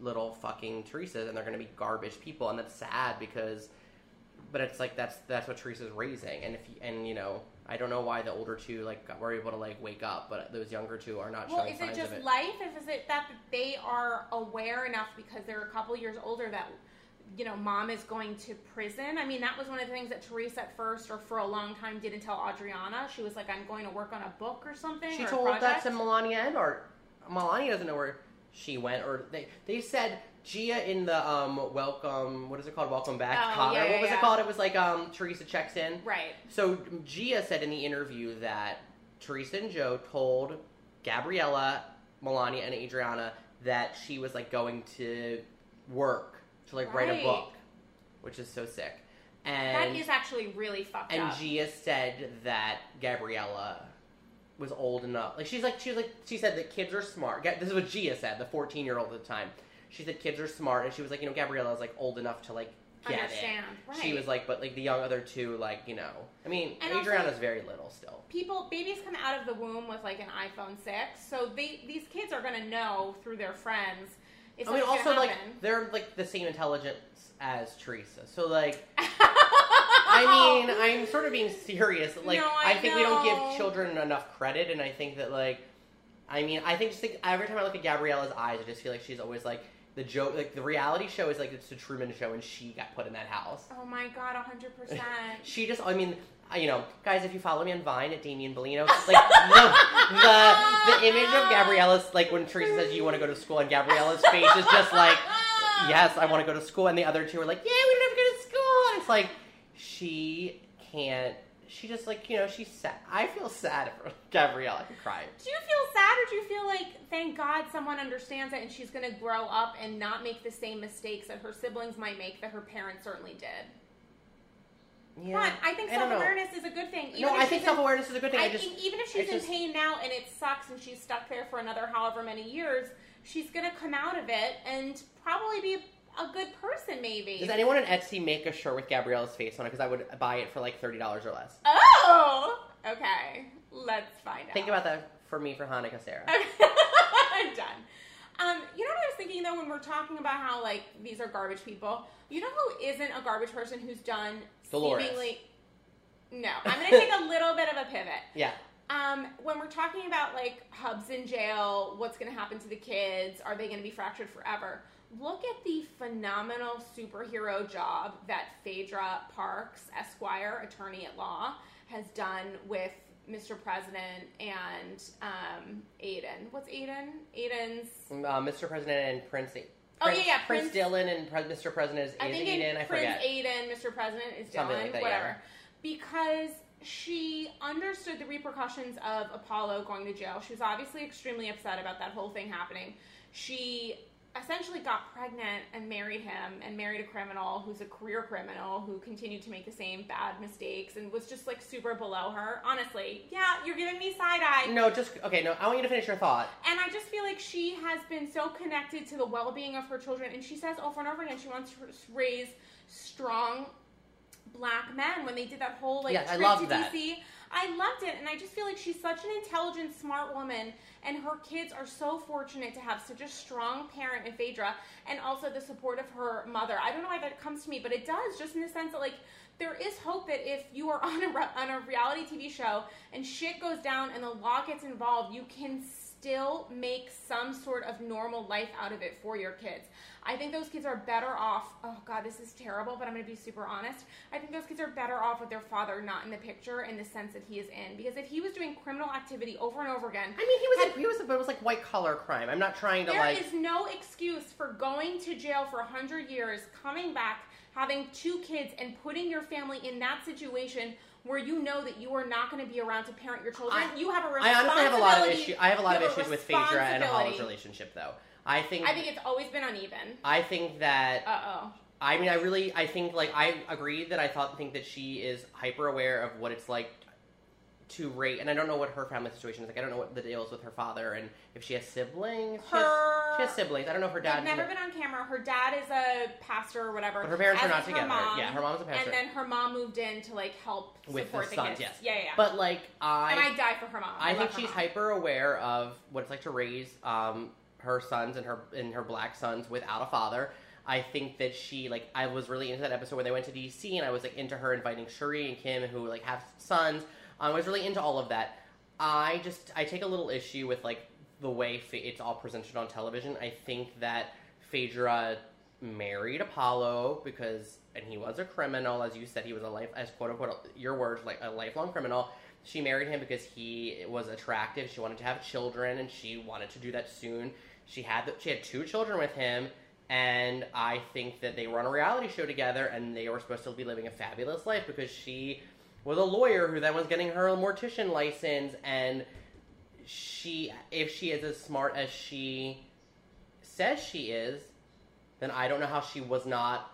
little fucking Teresa's, and they're going to be garbage people, and that's sad because but it's like that's that's what Teresa's raising, and if you, and you know I don't know why the older two like were able to like wake up, but those younger two are not Well, showing is signs it just of it. life? If is it that they are aware enough because they're a couple years older that you know mom is going to prison? I mean, that was one of the things that Teresa at first or for a long time didn't tell Audriana. She was like, "I'm going to work on a book or something." she or told that to Milania and Art. Milania doesn't know where she went, or they they said Gia in the um welcome what is it called welcome back Oh, Connor yeah, yeah, what was yeah. it called it was like um Teresa checks in right. So Gia said in the interview that Teresa and Joe told Gabriella, Milania, and Audriana that she was like going to work to like write a book, which is so sick. And that is actually really fucked and up. And Gia said that Gabriella was old enough. Like she's like she was like she said that kids are smart. This is what Gia said, the 14 year old at the time. She said kids are smart, and she was like, you know, Gabriella is like old enough to like get Understand, it. She was like, but like the young other two, like you know, I mean, And also- very little still. People, babies come out of the womb with like an iPhone six, so they these kids are gonna know through their friends. If I mean, also like they're like the same intelligence as Teresa, so like. *laughs* I mean, I'm sort of being serious. Like, No, I, I think we don't give children enough credit, and I think that like, I mean, I think just think every time I look at Gabriella's eyes, I just feel like she's always like the joke. Like the reality show is like it's the Truman Show, and she got put in that house. oh my god, hundred percent. *laughs* She just, I mean, you know, guys, if you follow me on Vine at Damien Bellino, like *laughs* the, the the image of Gabriella's like when Teresa says you want to go to school, and Gabriella's face is just like, yes, I want to go to school, and the other two are like, yeah, we don't have to go to school, and it's like she can't. She just like you know she's sad. I feel sad for *laughs* Gabriella. I could cry. Do you feel sad or do you feel like, thank God someone understands it and she's going to grow up and not make the same mistakes that her siblings might make that her parents certainly did? Yeah, Fine. I think I don't know. self awareness is a good thing. Even No, I think in- self awareness is a good thing. I, I just think even if she's in just- pain now and it sucks and she's stuck there for another however many years, she's going to come out of it and probably be a good person, maybe. Does anyone on Etsy make a shirt with Gabriella's face on it? Because I would buy it for like thirty dollars or less. oh! Okay. Let's find out. Think about that for me for Hanukkah, Sarah. *laughs* I'm done. Um, you know what I was thinking though when we're talking about how like these are garbage people? You know who isn't a garbage person who's done Dolores. seemingly No, I'm gonna take a *laughs* little bit of a pivot. Yeah. Um, when we're talking about like hubs in jail, what's going to happen to the kids? Are they going to be fractured forever? Look at the phenomenal superhero job that Phaedra Parks, Esquire, attorney at law, has done with Mr. President and um, Aiden. What's Aiden? Aiden's. Uh, Mr. President and Prince. Oh, yeah, yeah, Prince, Prince- Dylan and Pre- Mr. President is, I think Aiden. I Prince forget. Aiden, Mr. President is Something Dylan, like that, whatever. yeah. Because she understood the repercussions of Apollo going to jail. She was obviously extremely upset about that whole thing happening. She essentially got pregnant and married him and married a criminal who's a career criminal who continued to make the same bad mistakes and was just like super below her. Honestly, yeah, you're giving me side eye. No, just okay. No, I want you to finish your thought. And I just feel like she has been so connected to the well being of her children. And she says over and over again she wants to raise strong black men when they did that whole like Yes, I trip to that. DC. I loved it. And I just feel like she's such an intelligent, smart woman. And her kids are so fortunate to have such a strong parent in Phaedra and also the support of her mother. I don't know why that comes to me, but it does, just in the sense that, like, there is hope that if you are *laughs* on a, on a reality TV show and shit goes down and the law gets involved, you can still make some sort of normal life out of it for your kids. I think those kids are better off. Oh God, this is terrible, but I'm going to be super honest. I think those kids are better off with their father not in the picture in the sense that he is in. Because if he was doing criminal activity over and over again, I mean, he was had- he was but it was like white collar crime. I'm not trying to There like. is no excuse for going to jail for 100 years, coming back, having two kids, and putting your family in that situation where you know that you are not going to be around to parent your children. I- you have a I responsibility. honestly have a lot of issue. I have a lot of issues with Phaedra and Apollo's relationship, though. I think. I think it's always been uneven. I think that. Uh oh. I mean, I really, I think, like, I agree that I thought, think that she is hyper aware of what it's like to rate, and I don't know what her family situation is like. I don't know what the deal is with her father, and if she has siblings. She has, Her- she has siblings. I don't know if her dad. never been on camera. Her dad is a pastor or whatever. But her parents are not her together. mom. Yeah, her mom's a pastor. And then her mom moved in to like help with support the the, sons, kids. yes. Yeah, yeah, yeah. But like, I, and I die for her mom. I love think she's hyper aware of what it's like to raise um, her sons and her and her black sons without a father. I think that she like I was really into that episode when they went to DC and I was like into her inviting Sheree and Kim who like have sons. Um, I was really into all of that. I just I take a little issue with like the way it's all presented on television. I think that Phaedra married Apollo because and he was a criminal as you said he was a life as quote unquote your words like a lifelong criminal she married him because he was attractive she wanted to have children and she wanted to do that soon she had the, she had two children with him and i think that they were on a reality show together and they were supposed to be living a fabulous life because she was a lawyer who then was getting her mortician license and she if she is as smart as she says she is then I don't know how she was not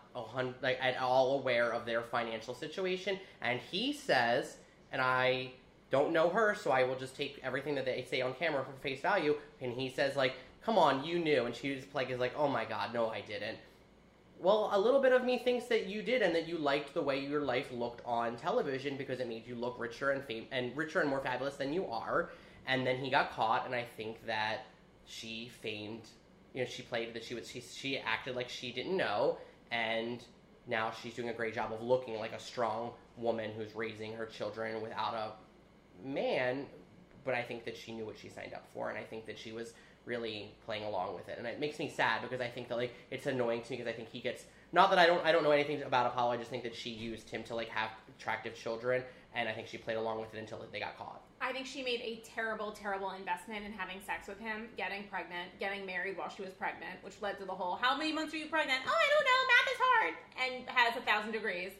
like at all aware of their financial situation. And he says, and I don't know her, so I will just take everything that they say on camera for face value. And he says, like, "Come on, you knew," and she was like, "Is like, oh my god, no, I didn't." Well, a little bit of me thinks that you did, and that you liked the way your life looked on television because it made you look richer and fam- and richer and more fabulous than you are. And then he got caught, and I think that she famed you know she played that she was she, she acted like she didn't know and now she's doing a great job of looking like a strong woman who's raising her children without a man but i think that she knew what she signed up for and i think that she was really playing along with it and it makes me sad because i think that like it's annoying to me because i think he gets not that i don't i don't know anything about apollo i just think that she used him to like have attractive children and i think she played along with it until they got caught I think she made a terrible, terrible investment in having sex with him, getting pregnant, getting married while she was pregnant, which led to the whole "How many months are you pregnant?" Oh, I don't know. Math is hard, and has a thousand degrees,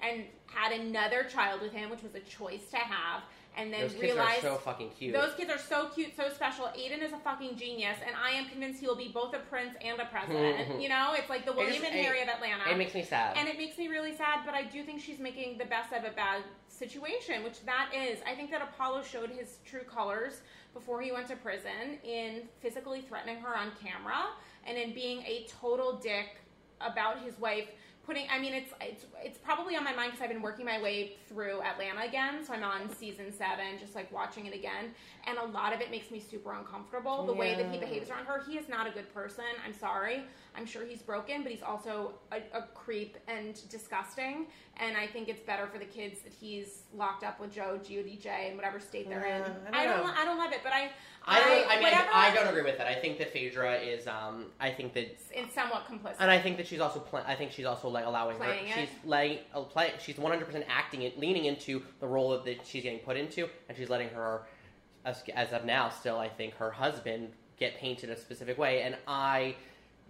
and had another child with him, which was a choice to have, and then those kids are so fucking cute those kids are so cute, so special. Aiden is a fucking genius, and I am convinced he will be both a prince and a president. *laughs* you know, it's like the William just- and it- of Atlanta. it makes me sad And it makes me really sad, but I do think she's making the best of a bad situation, which that is. I think that Apollo showed his true colors before he went to prison in physically threatening her on camera and in being a total dick about his wife putting I mean it's it's it's probably on my mind because I've been working my way through Atlanta again so I'm on season 7 just like watching it again and a lot of it makes me super uncomfortable the way that he behaves around her. He is not a good person. I'm sorry I'm sure he's broken but he's also a, a creep and disgusting and I think it's better for the kids that he's locked up with Joe Giudice in whatever state they're in I I don't don't I don't love it but I I don't. I, mean, whatever I, I don't agree with that. I think that Phaedra is. Um, I think that, it's somewhat complicit and I think that she's also. Pl- I think she's also like allowing Playing her. it? She's laying. Uh, play, she's one hundred percent acting it, leaning into the role that, that she's getting put into, and she's letting her, as, as of now, still I think her husband get painted a specific way, and I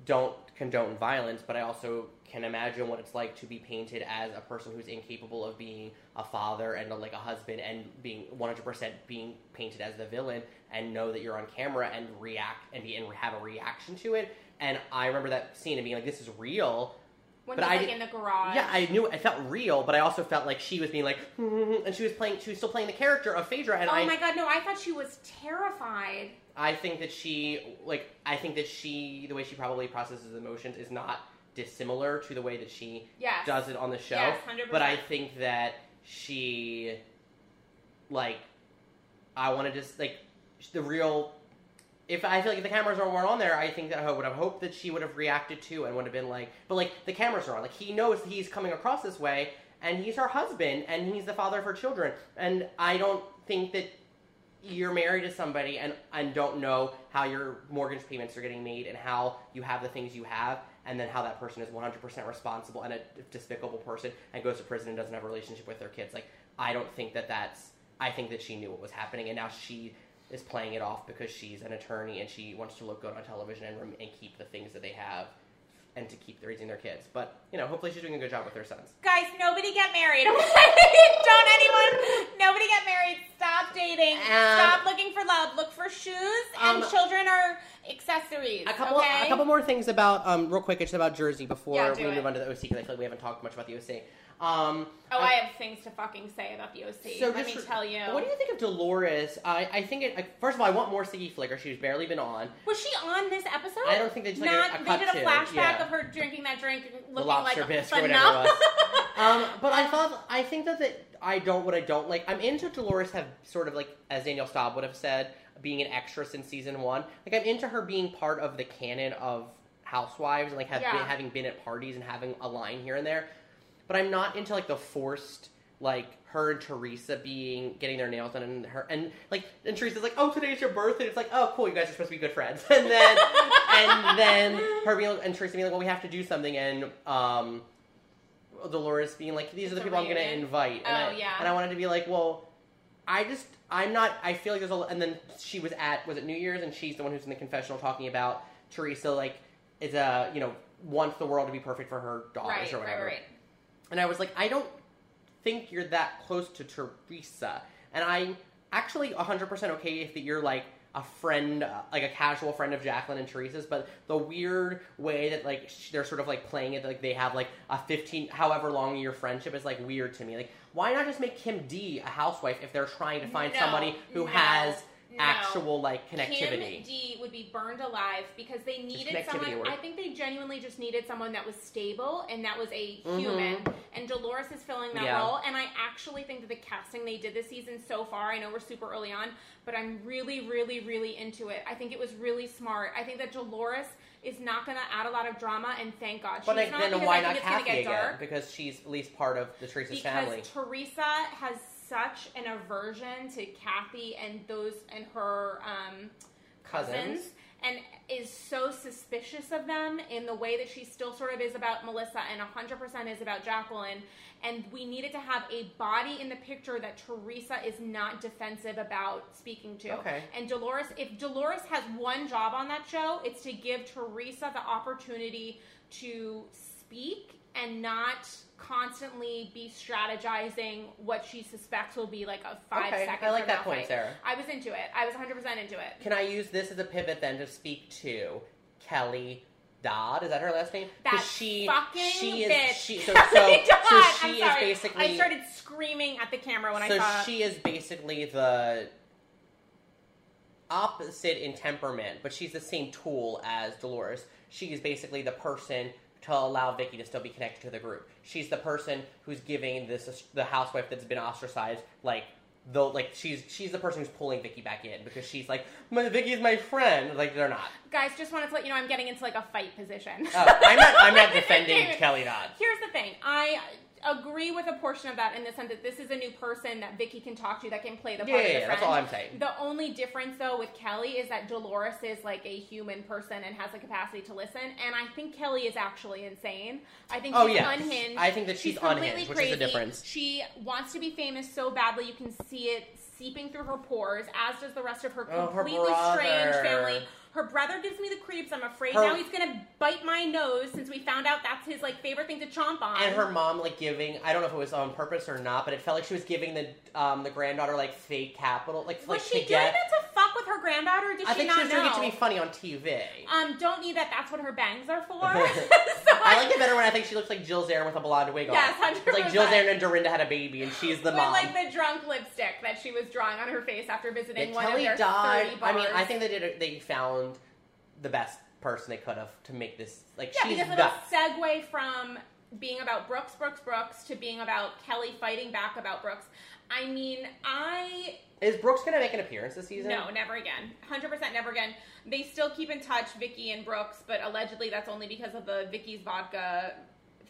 don't condone violence, but I also can imagine what it's like to be painted as a person who's incapable of being a father and like a husband and being 100% being painted as the villain and know that you're on camera and react and be and have a reaction to it. And I remember that scene and being like, "This is real." when but I like in the garage Yeah, I knew it felt real, but I also felt like she was being like, hmm, hmm, hmm, and she was playing, she was still playing the character of Phaedra, and oh I, my god, no! I thought she was terrified. I think that she like I think that she the way she probably processes emotions is not dissimilar to the way that she Yes. does it on the show. Yes, 100%. But I think that she like I want to just like the real if I feel like if the cameras weren't on there, I think that I would have hoped that she would have reacted to and would have been like, but like the cameras are on, like he knows he's coming across this way, and he's her husband, and he's the father of her children, and I don't think that you're married to somebody and and don't know how your mortgage payments are getting made and how you have the things you have and then how that person is 100% responsible and a despicable person and goes to prison and doesn't have a relationship with their kids. Like i don't think that that's i think that she knew what was happening and now she is playing it off because she's an attorney and she wants to look good on television and, and keep the things that they have and to keep raising their kids but you know hopefully she's doing a good job with her sons Guys, nobody get married. *laughs* Don't anyone. Nobody get married. Stop dating. Um, Stop looking for love. Look for shoes, and um, children are accessories. A couple, okay? a couple more things about, um, real quick, just about Jersey before Yeah, we do move it. on to the OC because I feel like we haven't talked much about the OC. Um, Oh, uh, I have things to fucking say about the OC. so Let me tell you. What do you think of Dolores? I, I think it. I, first of all, I want more Siggy Flicker. She's barely been on. Was she on this episode? I don't think they just, like, a- a They did a flashback yeah. of her drinking that drink, looking like bisque or whatever. *laughs* Um, but I thought I think that the, I don't what I don't like. I'm into Dolores have sort of like as Danielle Staub would have said, being an extra since season one. Like I'm into her being part of the canon of Housewives and like have Yeah. been, having been at parties and having a line here and there. But I'm not into like the forced like her and Teresa being getting their nails done and her and like and Teresa's like, oh today's your birthday. It's like, oh cool, you guys are supposed to be good friends. *laughs* And then and then her being and Teresa being like, well we have to do something and um Dolores being like, these It's are the people I'm going to invite. And Oh, I, yeah. And I wanted to be like, well, I just, I'm not, I feel like there's a, and then she was at, was it New Year's? And she's the one who's in the confessional talking about Teresa, like, is a, you know, wants the world to be perfect for her daughters right, or right, whatever. right. And I was like, I don't think you're that close to Teresa. And I'm actually 100% okay if that you're like a friend, uh, like a casual friend of Jacqueline and Teresa's, but the weird way that like sh- they're sort of like playing it, like they have like a 15, however long year friendship is like weird to me. Like, why not just make Kim D a housewife if they're trying to find No, somebody who no, has no. actual like connectivity? Kim D would be burned alive because they needed someone. word. I think they genuinely just needed someone that was stable and that was a Mhm. human. And Dolores is filling that Yeah. role. And I actually think that the casting they did this season so far, I know we're super early on, but I'm really, really, really into it. I think it was really smart. I think that Dolores is not going to add a lot of drama, and thank God she's But like, not then why I not think it's going Kathy again? dark. Because she's at least part of the Teresa's because family. Teresa has such an aversion to Kathy and those and her um, cousins. Cousins. and is so suspicious of them in the way that she still sort of is about Melissa and 100% is about Jacqueline. And we needed to have a body in the picture that Teresa is not defensive about speaking to. Okay. And Dolores, if Dolores has one job on that show, it's to give Teresa the opportunity to speak and not constantly be strategizing what she suspects will be like a five Okay, I seconds. like that point, fight. Sarah. I was into it. I was 100% into it. Can I use this as a pivot then to speak to Kelly Dodd? Is that her last name? That she fucking she is bitch. she so *laughs* so, so Dodd. she I'm is sorry. basically I started screaming at the camera when I so saw it. she is basically the opposite in temperament, but she's the same tool as Dolores. She is basically the person to allow Vicki to still be connected to the group. She's the person who's giving this the housewife that's been ostracized like though like she's she's the person who's pulling Vicki back in because she's like my Vicki's my friend like they're not. Guys, just wanted to let you know I'm getting into like a fight position. Oh, I'm not I'm not *laughs* defending Kelly Dodd. Here's the thing. I agree with a portion of that in the sense that this is a new person that Vicki can talk to that can play the part Yeah, of the yeah, that's all I'm saying. The only difference though with Kelly is that Dolores is like a human person and has the capacity to listen, and I think Kelly is actually insane. I think Oh, she's yeah. unhinged. I think that she's completely unhinged, crazy. difference. She wants to be famous so badly you can see it seeping through her pores, as does the rest of her Oh, her completely strange family. Her brother gives me the creeps. I'm afraid Her- now he's gonna bite my nose since we found out that's his like favorite thing to chomp on. And her mom like giving I don't know if it was on purpose or not, but it felt like she was giving the um the granddaughter like fake capital like was like she doing get that to fuck with her granddaughter? Or did I she think not she was doing it to be funny on TV. Um, don't need that. That's what her bangs are for. *laughs* *laughs* so I like it better when I think she looks like Jill Zarin with a blonde wig on. Yes, It's like Jill Zarin and Dorinda had a baby and she's the With mom. like the drunk lipstick that she was drawing on her face after visiting Yeah, one Kelly of their Dodd. 30 I mean. I think they did. A, they found the best person they could have to make this. Like Yeah, she's because the. it'll segue from being about Brooks, Brooks, Brooks to being about Kelly fighting back about Brooks. I mean, I Is Brooks gonna make an appearance this season? no, never again. Hundred percent, never again. They still keep in touch, Vicki and Brooks, but allegedly that's only because of the Vicki's vodka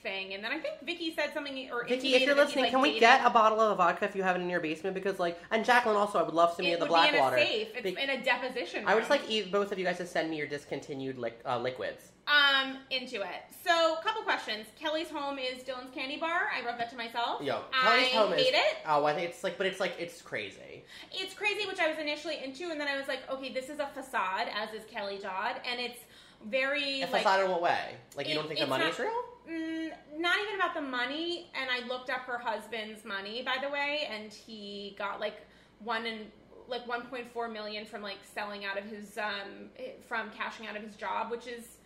thing, and then I think Vicki said something or Vicki, if you're listening, like, can we dating. get a bottle of the vodka if you have it in your basement? Because like, and Jacqueline also, I would love some of the black water. a safe. It's Be- in a deposition. I would just like both of you guys to send me your discontinued li- uh, liquids. Um, into it. So, a couple questions. Kelly's home is Dylan's Candy Bar. I wrote that to myself. Yo, I Kelly's home hate is. it. Oh, I think it's like, but it's like it's crazy. It's crazy, which I was initially into, and then I was like, okay, this is a facade, as is Kelly Dodd, and it's very If like. facade in what way? Like you It- don't think the money's not- real? Mm, not even about the money, and I looked up her husband's money, by the way, and he got like one and like 1.4 million from like selling out of his um from cashing out of his job, which is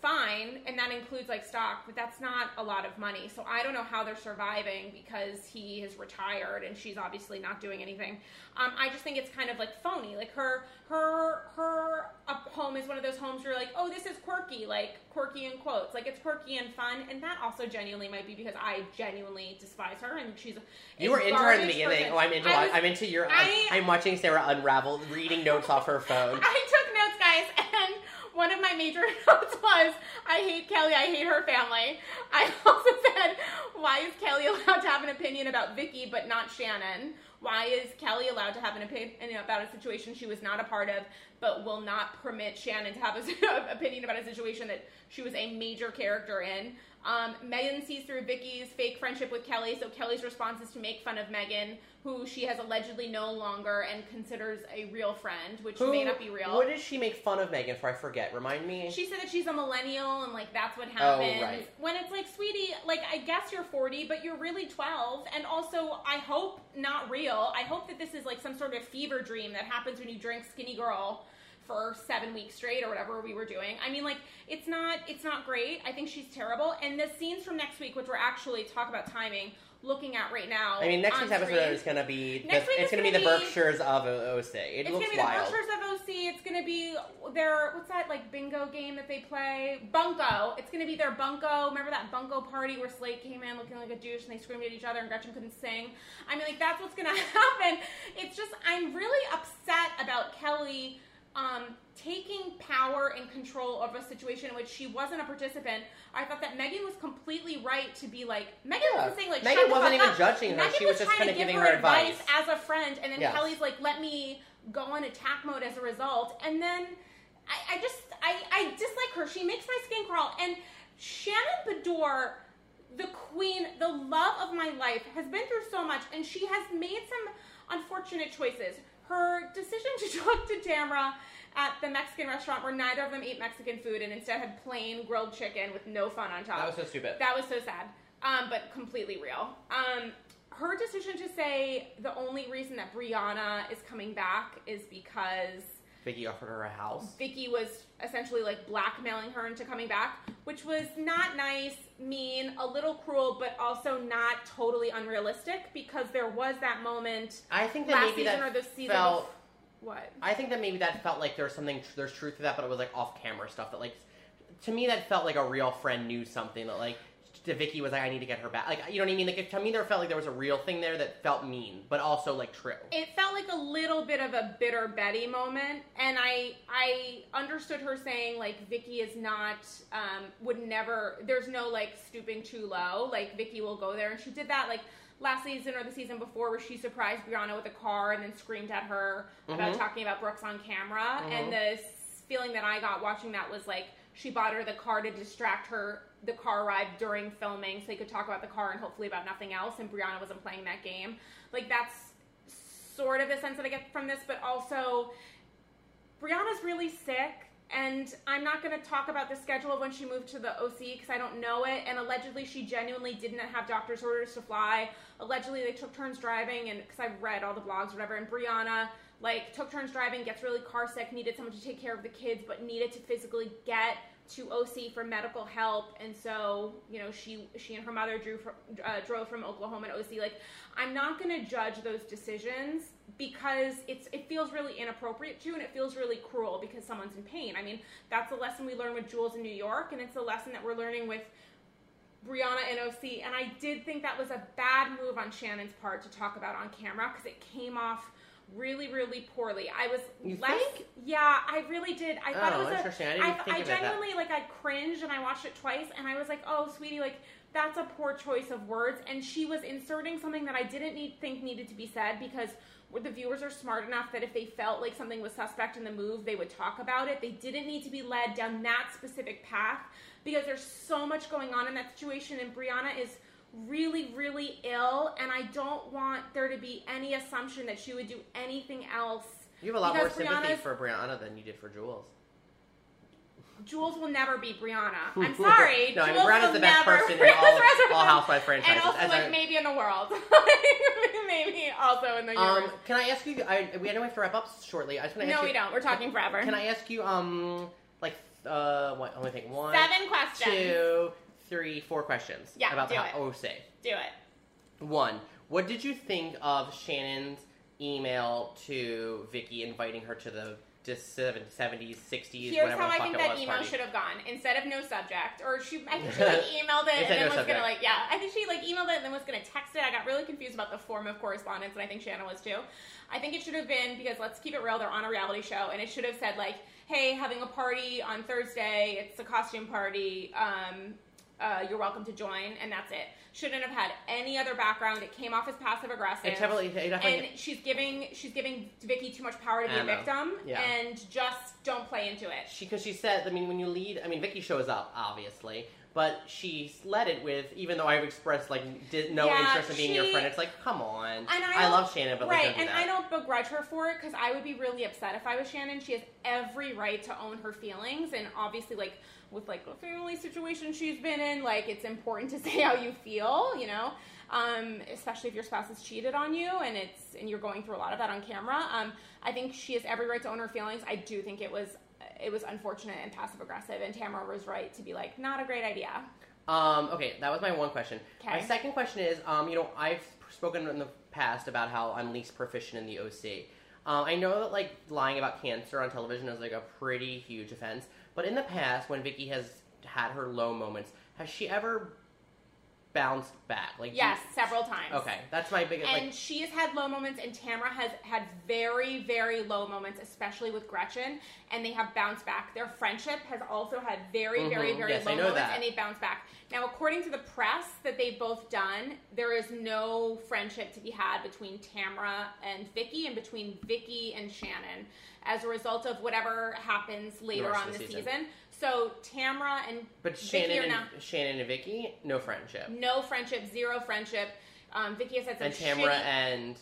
fine, and that includes like stock, but that's not a lot of money. So I don't know how they're surviving because he is retired and she's obviously not doing anything. Um, I just think it's kind of like phony. Like her, her, her home is one of those homes where you're like, oh, this is quirky, like quirky in quotes, like it's quirky and fun, and that also genuinely might be because I genuinely despise her and she's. You were into her in the beginning. person. Oh, I'm into. I I'm into your. I- I'm, I'm watching Sarah unravel, reading notes off her phone. *laughs* I took notes, guys, and one of my major *laughs* notes was I hate Kelly, I hate her family. I *laughs* also said, why is Kelly allowed to have an opinion about Vicki but not Shannon? Why is Kelly allowed to have an opinion about a situation she was not a part of, but will not permit Shannon to have an *laughs* opinion about a situation that she was a major character in? Um, Meghan sees through Vicki's fake friendship with Kelly, so Kelly's response is to make fun of Meghan, who she has allegedly no longer and considers a real friend, which Who, may not be real. What did she make fun of Meghan for? I forget. Remind me. She said that she's a millennial and like that's what happens. Oh, right. When it's like, sweetie, like I guess you're 40, but you're really 12. And also, I hope not real. I hope that this is like some sort of fever dream that happens when you drink Skinny Girl for seven weeks straight or whatever we were doing. I mean, like it's not it's not great. I think she's terrible. And the scenes from next week, which we're actually talk about timing, looking at right now. I mean, next week's episode screen. is gonna be. Next the, it's is gonna be the be- Berkshires of OC. It It's looks gonna be wild. the Berkshires of OC. It's gonna be their what's that like bingo game that they play? Bunko. It's gonna be their bunko. Remember that bunko party where Slade came in looking like a douche and they screamed at each other and Gretchen couldn't sing? I mean, like that's what's gonna *laughs* happen. It's just I'm really upset about Kelly um, taking power and control of a situation in which she wasn't a participant. I thought that Meghan was completely right to be like Meghan Yeah. wasn't saying like Meghan wasn't even up. judging her. Meghan She was just trying kinda to give giving her her advice. as a friend, and then Yes. Kelly's like, "Let me go on attack mode as a result," and then I, I just I, I dislike her. She makes my skin crawl. And Shannon Beador, the queen, the love of my life, has been through so much, and she has made some unfortunate choices. Her decision to *laughs* talk to Tamra at the Mexican restaurant where neither of them ate Mexican food and instead had plain grilled chicken with no fun on top. That was so stupid. That was so sad, um, but completely real. Um, her decision to say the only reason that Brianna is coming back is because Vicki offered her a house. Vicki was essentially like blackmailing her into coming back, which was not nice, mean, a little cruel, but also not totally unrealistic because there was that moment I think that last maybe season that or the season felt. what? I think that maybe that felt like there's something, there's truth to that, but it was like off camera stuff that like, to me that felt like a real friend knew something that like, Vicki was like, I need to get her back. Like, you know what I mean? Like, to me there felt like there was a real thing there that felt mean, but also like true. It felt like a little bit of a bitter Betty moment, and I I understood her saying like Vicki is not um, would never. There's no like stooping too low. Like Vicki will go there, and she did that like last season or the season before, where she surprised Brianna with a car and then screamed at her about Mhm. talking about Brooks on camera. Mhm. And the feeling that I got watching that was like she bought her the car to distract her the car ride during filming so they could talk about the car and hopefully about nothing else and Brianna wasn't playing that game. Like that's sort of the sense that I get from this, but also Brianna's really sick and I'm not going to talk about the schedule of when she moved to the OC because I don't know it. And allegedly, she genuinely didn't have doctor's orders to fly. Allegedly, they took turns driving, and because I've read all the blogs, whatever. And Brianna like took turns driving, gets really car sick, needed someone to take care of the kids, but needed to physically get to OC for medical help. And so, you know, she she and her mother drew from, uh, drove from Oklahoma to OC. Like, I'm not going to judge those decisions because it's it feels really inappropriate to and it feels really cruel because someone's in pain. I mean, that's a lesson we learned with Jules in New York and it's a lesson that we're learning with Brianna and OC. And I did think that was a bad move on Shannon's part to talk about on camera because it came off really, really poorly. I was You less. think? Yeah, I really did. I thought Oh, it was interesting. I A, didn't I, think I it that- genuinely like I cringed and I watched it twice and I was like, oh, sweetie, like that's a poor choice of words. And she was inserting something that I didn't need think needed to be said because the viewers are smart enough that if they felt like something was suspect in the move, they would talk about it. They didn't need to be led down that specific path because there's so much going on in that situation and Brianna is really really ill and I don't want there to be any assumption that she would do anything else. You have a lot more sympathy Brianna's- for Brianna than you did for Jules. Jules will never be Brianna. *laughs* I'm sorry. no, I mean, Jules Brianna's the best person in *laughs* all, all. Housewife franchises. And also, as like, I- maybe in the world. *laughs* maybe also in the um, universe. can I ask you? I, we I know we have to wrap up shortly. I just want to no, you. we don't. We're talking forever. Can I ask you, um, like, uh, what? Let me think. One, Seven questions. two, three, four questions. Yeah, about do the it. OC. Do it. One, what did you think of Shannon's email to Vicki inviting her to the dis- 70s, 60s, Here's whatever how the I fuck think it that email party? should have gone. Instead of no subject, or she, I think she like *laughs* emailed it and then no was subject. gonna like, yeah, I think she like emailed it and then was gonna text it. I got really confused about the form of correspondence, and I think Shannon was too. I think it should have been because let's keep it real. They're on a reality show, and it should have said like, "Hey, having a party on Thursday. It's a costume party. Um, uh, you're welcome to join," and that's it. Shouldn't have had any other background. It came off as passive aggressive. It definitely, it definitely and she's giving she's giving Vicki too much power to be a victim, Yeah. and just don't play into it. she because she said i mean when you lead i mean vicki shows up obviously but she led it with even though i've expressed like no Yeah, interest in being your friend it's like come on And I, I love shannon but like, right, do and that. I don't begrudge her for it because I would be really upset if I was Shannon. She has every right to own her feelings, and obviously, like with like the family situation she's been in, like it's important to *laughs* say how you feel, you know. Um, especially if your spouse has cheated on you and it's and you're going through a lot of that on camera. Um, I think she has every right to own her feelings. I do think it was it was unfortunate and passive aggressive, and Tamara was right to be like, not a great idea. Um, okay, that was my one question. My second question is, um, you know, I've spoken in the past about how I'm least proficient in the OC. Um, I know that like lying about cancer on television is like a pretty huge offense, but in the past, when Vicki has had her low moments, has she ever bounced back? Like, Yes, several times. okay, that's my biggest. And Like, she has had low moments, and Tamara has had very, very low moments, especially with Gretchen, and they have bounced back. Their friendship has also had very, very, Mhm. very Yes, low moments, that. and they bounced back. Now, according to the press that they've both done, there is no friendship to be had between Tamara and Vicki, and between Vicki and Shannon, as a result of whatever happens later on the the season. season. So Tamara and but Vicki Shannon and, Shannon and Vicki, no friendship, no friendship, zero friendship. Um, Vicki has had some and Tamara shitty- and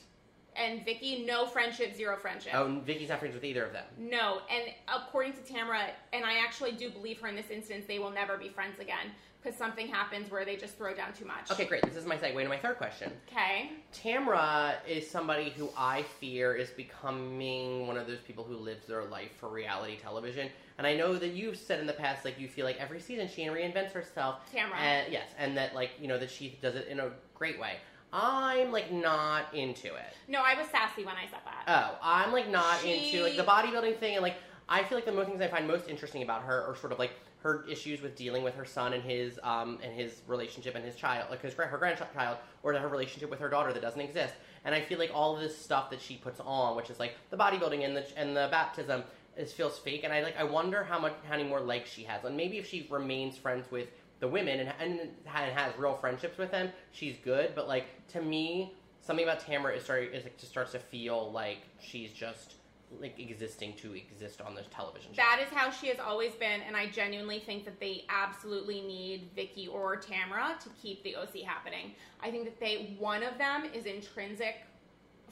and Vicki, no friendship, zero friendship. oh, and Vicki's not friends with either of them. No, and according to Tamara, and I actually do believe her in this instance, they will never be friends again because something happens where they just throw down too much. Okay, great. This is my segue to my third question. Okay. Tamra is somebody who I fear is becoming one of those people who lives their life for reality television. And I know that you've said in the past, like, you feel like every season she reinvents herself. Tamra. And, yes, and that, like, you know, that she does it in a great way. I'm, like, not into it. No, I was sassy when I said that. Oh, I'm, like, not She- into, like, the bodybuilding thing. And, like, I feel like the most things I find most interesting about her are sort of, like, her issues with dealing with her son and his um and his relationship and his child like his her grandchild or her relationship with her daughter that doesn't exist and I feel like all of this stuff that she puts on which is like the bodybuilding and the and the baptism feels fake and I like I wonder how much how many more likes she has and maybe if she remains friends with the women and and, has real friendships with them she's good but like to me something about Tamara is starting is like just starts to feel like she's just like existing to exist on this television show. That is how she has always been, and I genuinely think that they absolutely need Vicki or Tamara to keep the OC happening. I think that they one of them is intrinsic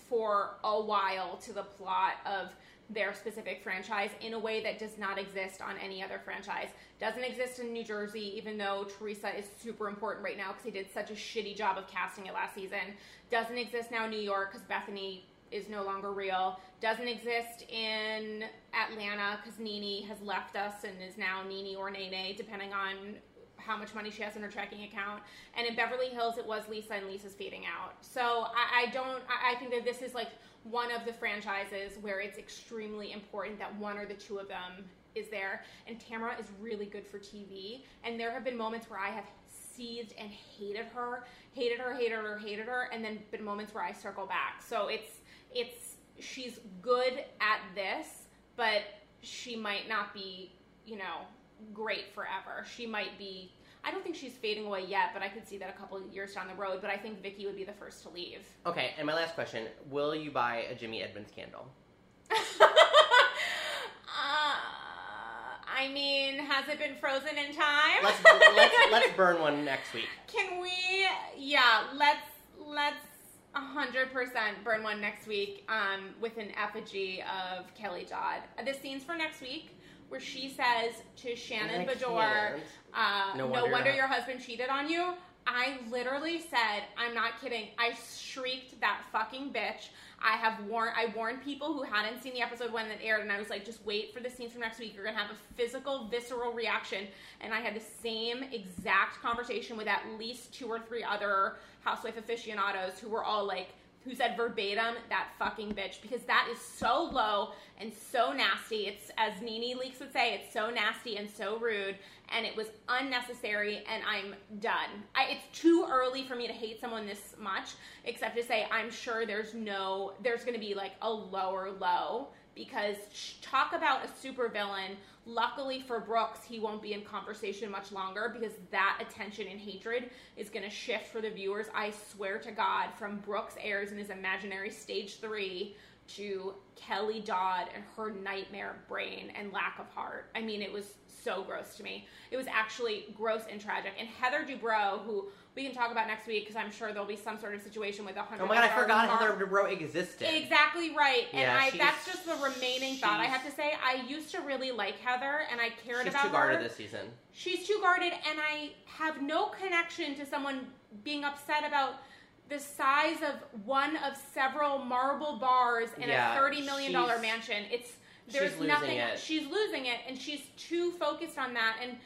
for a while to the plot of their specific franchise in a way that does not exist on any other franchise. Doesn't exist in New Jersey, even though Teresa is super important right now because he did such a shitty job of casting it last season. Doesn't exist now in New York because Bethany is no longer real. Doesn't exist in Atlanta because Nene has left us and is now Nene or Nene, depending on how much money she has in her checking account. And in Beverly Hills, it was Lisa, and Lisa's fading out. So I, I don't. I, I think that this is like one of the franchises where it's extremely important that one or the two of them is there. And Tamara is really good for TV. And there have been moments where I have seethed and hated her, hated her, hated her, hated her, and then been moments where I circle back. So it's it's she's good at this, but she might not be, you know, great forever. She might be. I don't think she's fading away yet, but I could see that a couple of years down the road. But I think Vicki would be the first to leave. Okay, and my last question: Will you buy a Jimmy Edmonds candle? *laughs* Uh, I mean, has it been frozen in time? Let's let's *laughs* let's burn one next week. Can we? Yeah, let's let's hundred percent burn one next week um, with an effigy of Kelly Dodd. The scene's for next week where she says to Shannon Beador, uh, No "No wonder wonder, your your husband cheated on you." I literally said, "I'm not kidding." I shrieked that fucking bitch. I have warned. I warned people who hadn't seen the episode when it aired, and I was like, "Just wait for the scenes from next week. You're gonna have a physical, visceral reaction." And I had the same exact conversation with at least two or three other housewife aficionados who were all like, who said verbatim that fucking bitch because that is so low and so nasty. It's as Nene Leakes would say, it's so nasty and so rude, and it was unnecessary. And I'm done. I, it's too early for me to hate someone this much, except to say I'm sure there's no, there's going to be like a lower low because talk about a supervillain. Luckily for Brooks, he won't be in conversation much longer because that attention and hatred is going to shift for the viewers. I swear to God, from Brooks airs in his imaginary stage three to Kelly Dodd and her nightmare brain and lack of heart. I mean, it was so gross to me. It was actually gross and tragic. And Heather Dubrow, who we can talk about next week because I'm sure there'll be some sort of situation with a hundred. Oh my god, I forgot Heart. Heather Dubrow existed. Exactly right. And Yeah, I that's just the remaining thought I have to say. I used to really like Heather and I cared She's about too guarded her. this season. She's too guarded and I have no connection to someone being upset about the size of one of several marble bars in Yeah, a thirty million dollar mansion. It's there's nothing it. she's losing it and she's too focused on that and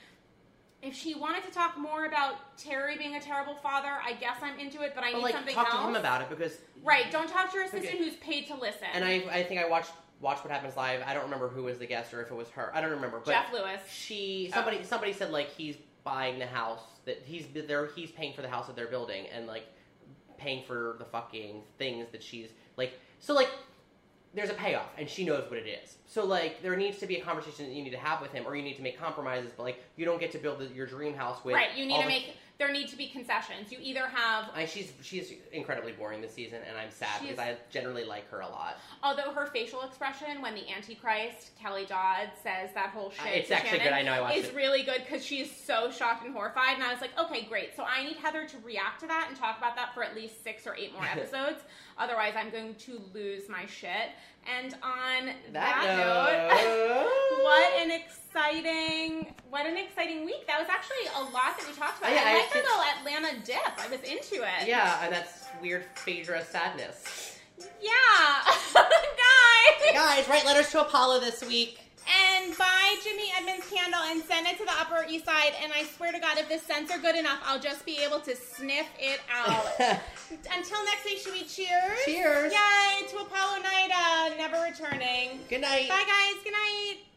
if she wanted to talk more about Terry being a terrible father, I guess I'm into it, but I But need like, something talk else. to him about it because. Right, don't talk to your assistant Okay. who's paid to listen. And I, I think I watched Watch What Happens Live. I don't remember who was the guest or if it was her. I don't remember. But Jeff Lewis. she somebody somebody said like he's buying the house that he's there he's paying for the house that they're building and like paying for the fucking things that she's like so like there's a payoff and she knows what it is. So like there needs to be a conversation that you need to have with him or you need to make compromises but like you don't get to build the, your dream house with Right, you need to the- make there need to be concessions. You either have I, she's she's incredibly boring this season and I'm sad She's- because I generally like her a lot although her facial expression when the Antichrist, Kelly Dodd, says that whole shit. Uh, it's to actually Shannon good. I know, I watched is it. really good because she's so shocked and horrified. And I was like, okay, great. So I need Heather to react to that and talk about that for at least six or eight more *laughs* episodes. Otherwise, I'm going to lose my shit. And on that, note, *laughs* what an exciting, what an exciting week! That was actually a lot that we talked about. Oh, yeah, I I like little Atlanta dip. I was into it. yeah and that's weird Phaedra sadness Yeah, *laughs* guys. guys write letters to Apollo this week And buy Jimmy Edmonds candle and send it to the Upper East Side. And I swear to God, if the scents are good enough, I'll just be able to sniff it out. *laughs* Until next week, should we cheers? Cheers. Yay to Apollo Night, uh, never returning. Good night. Bye, guys. Good night.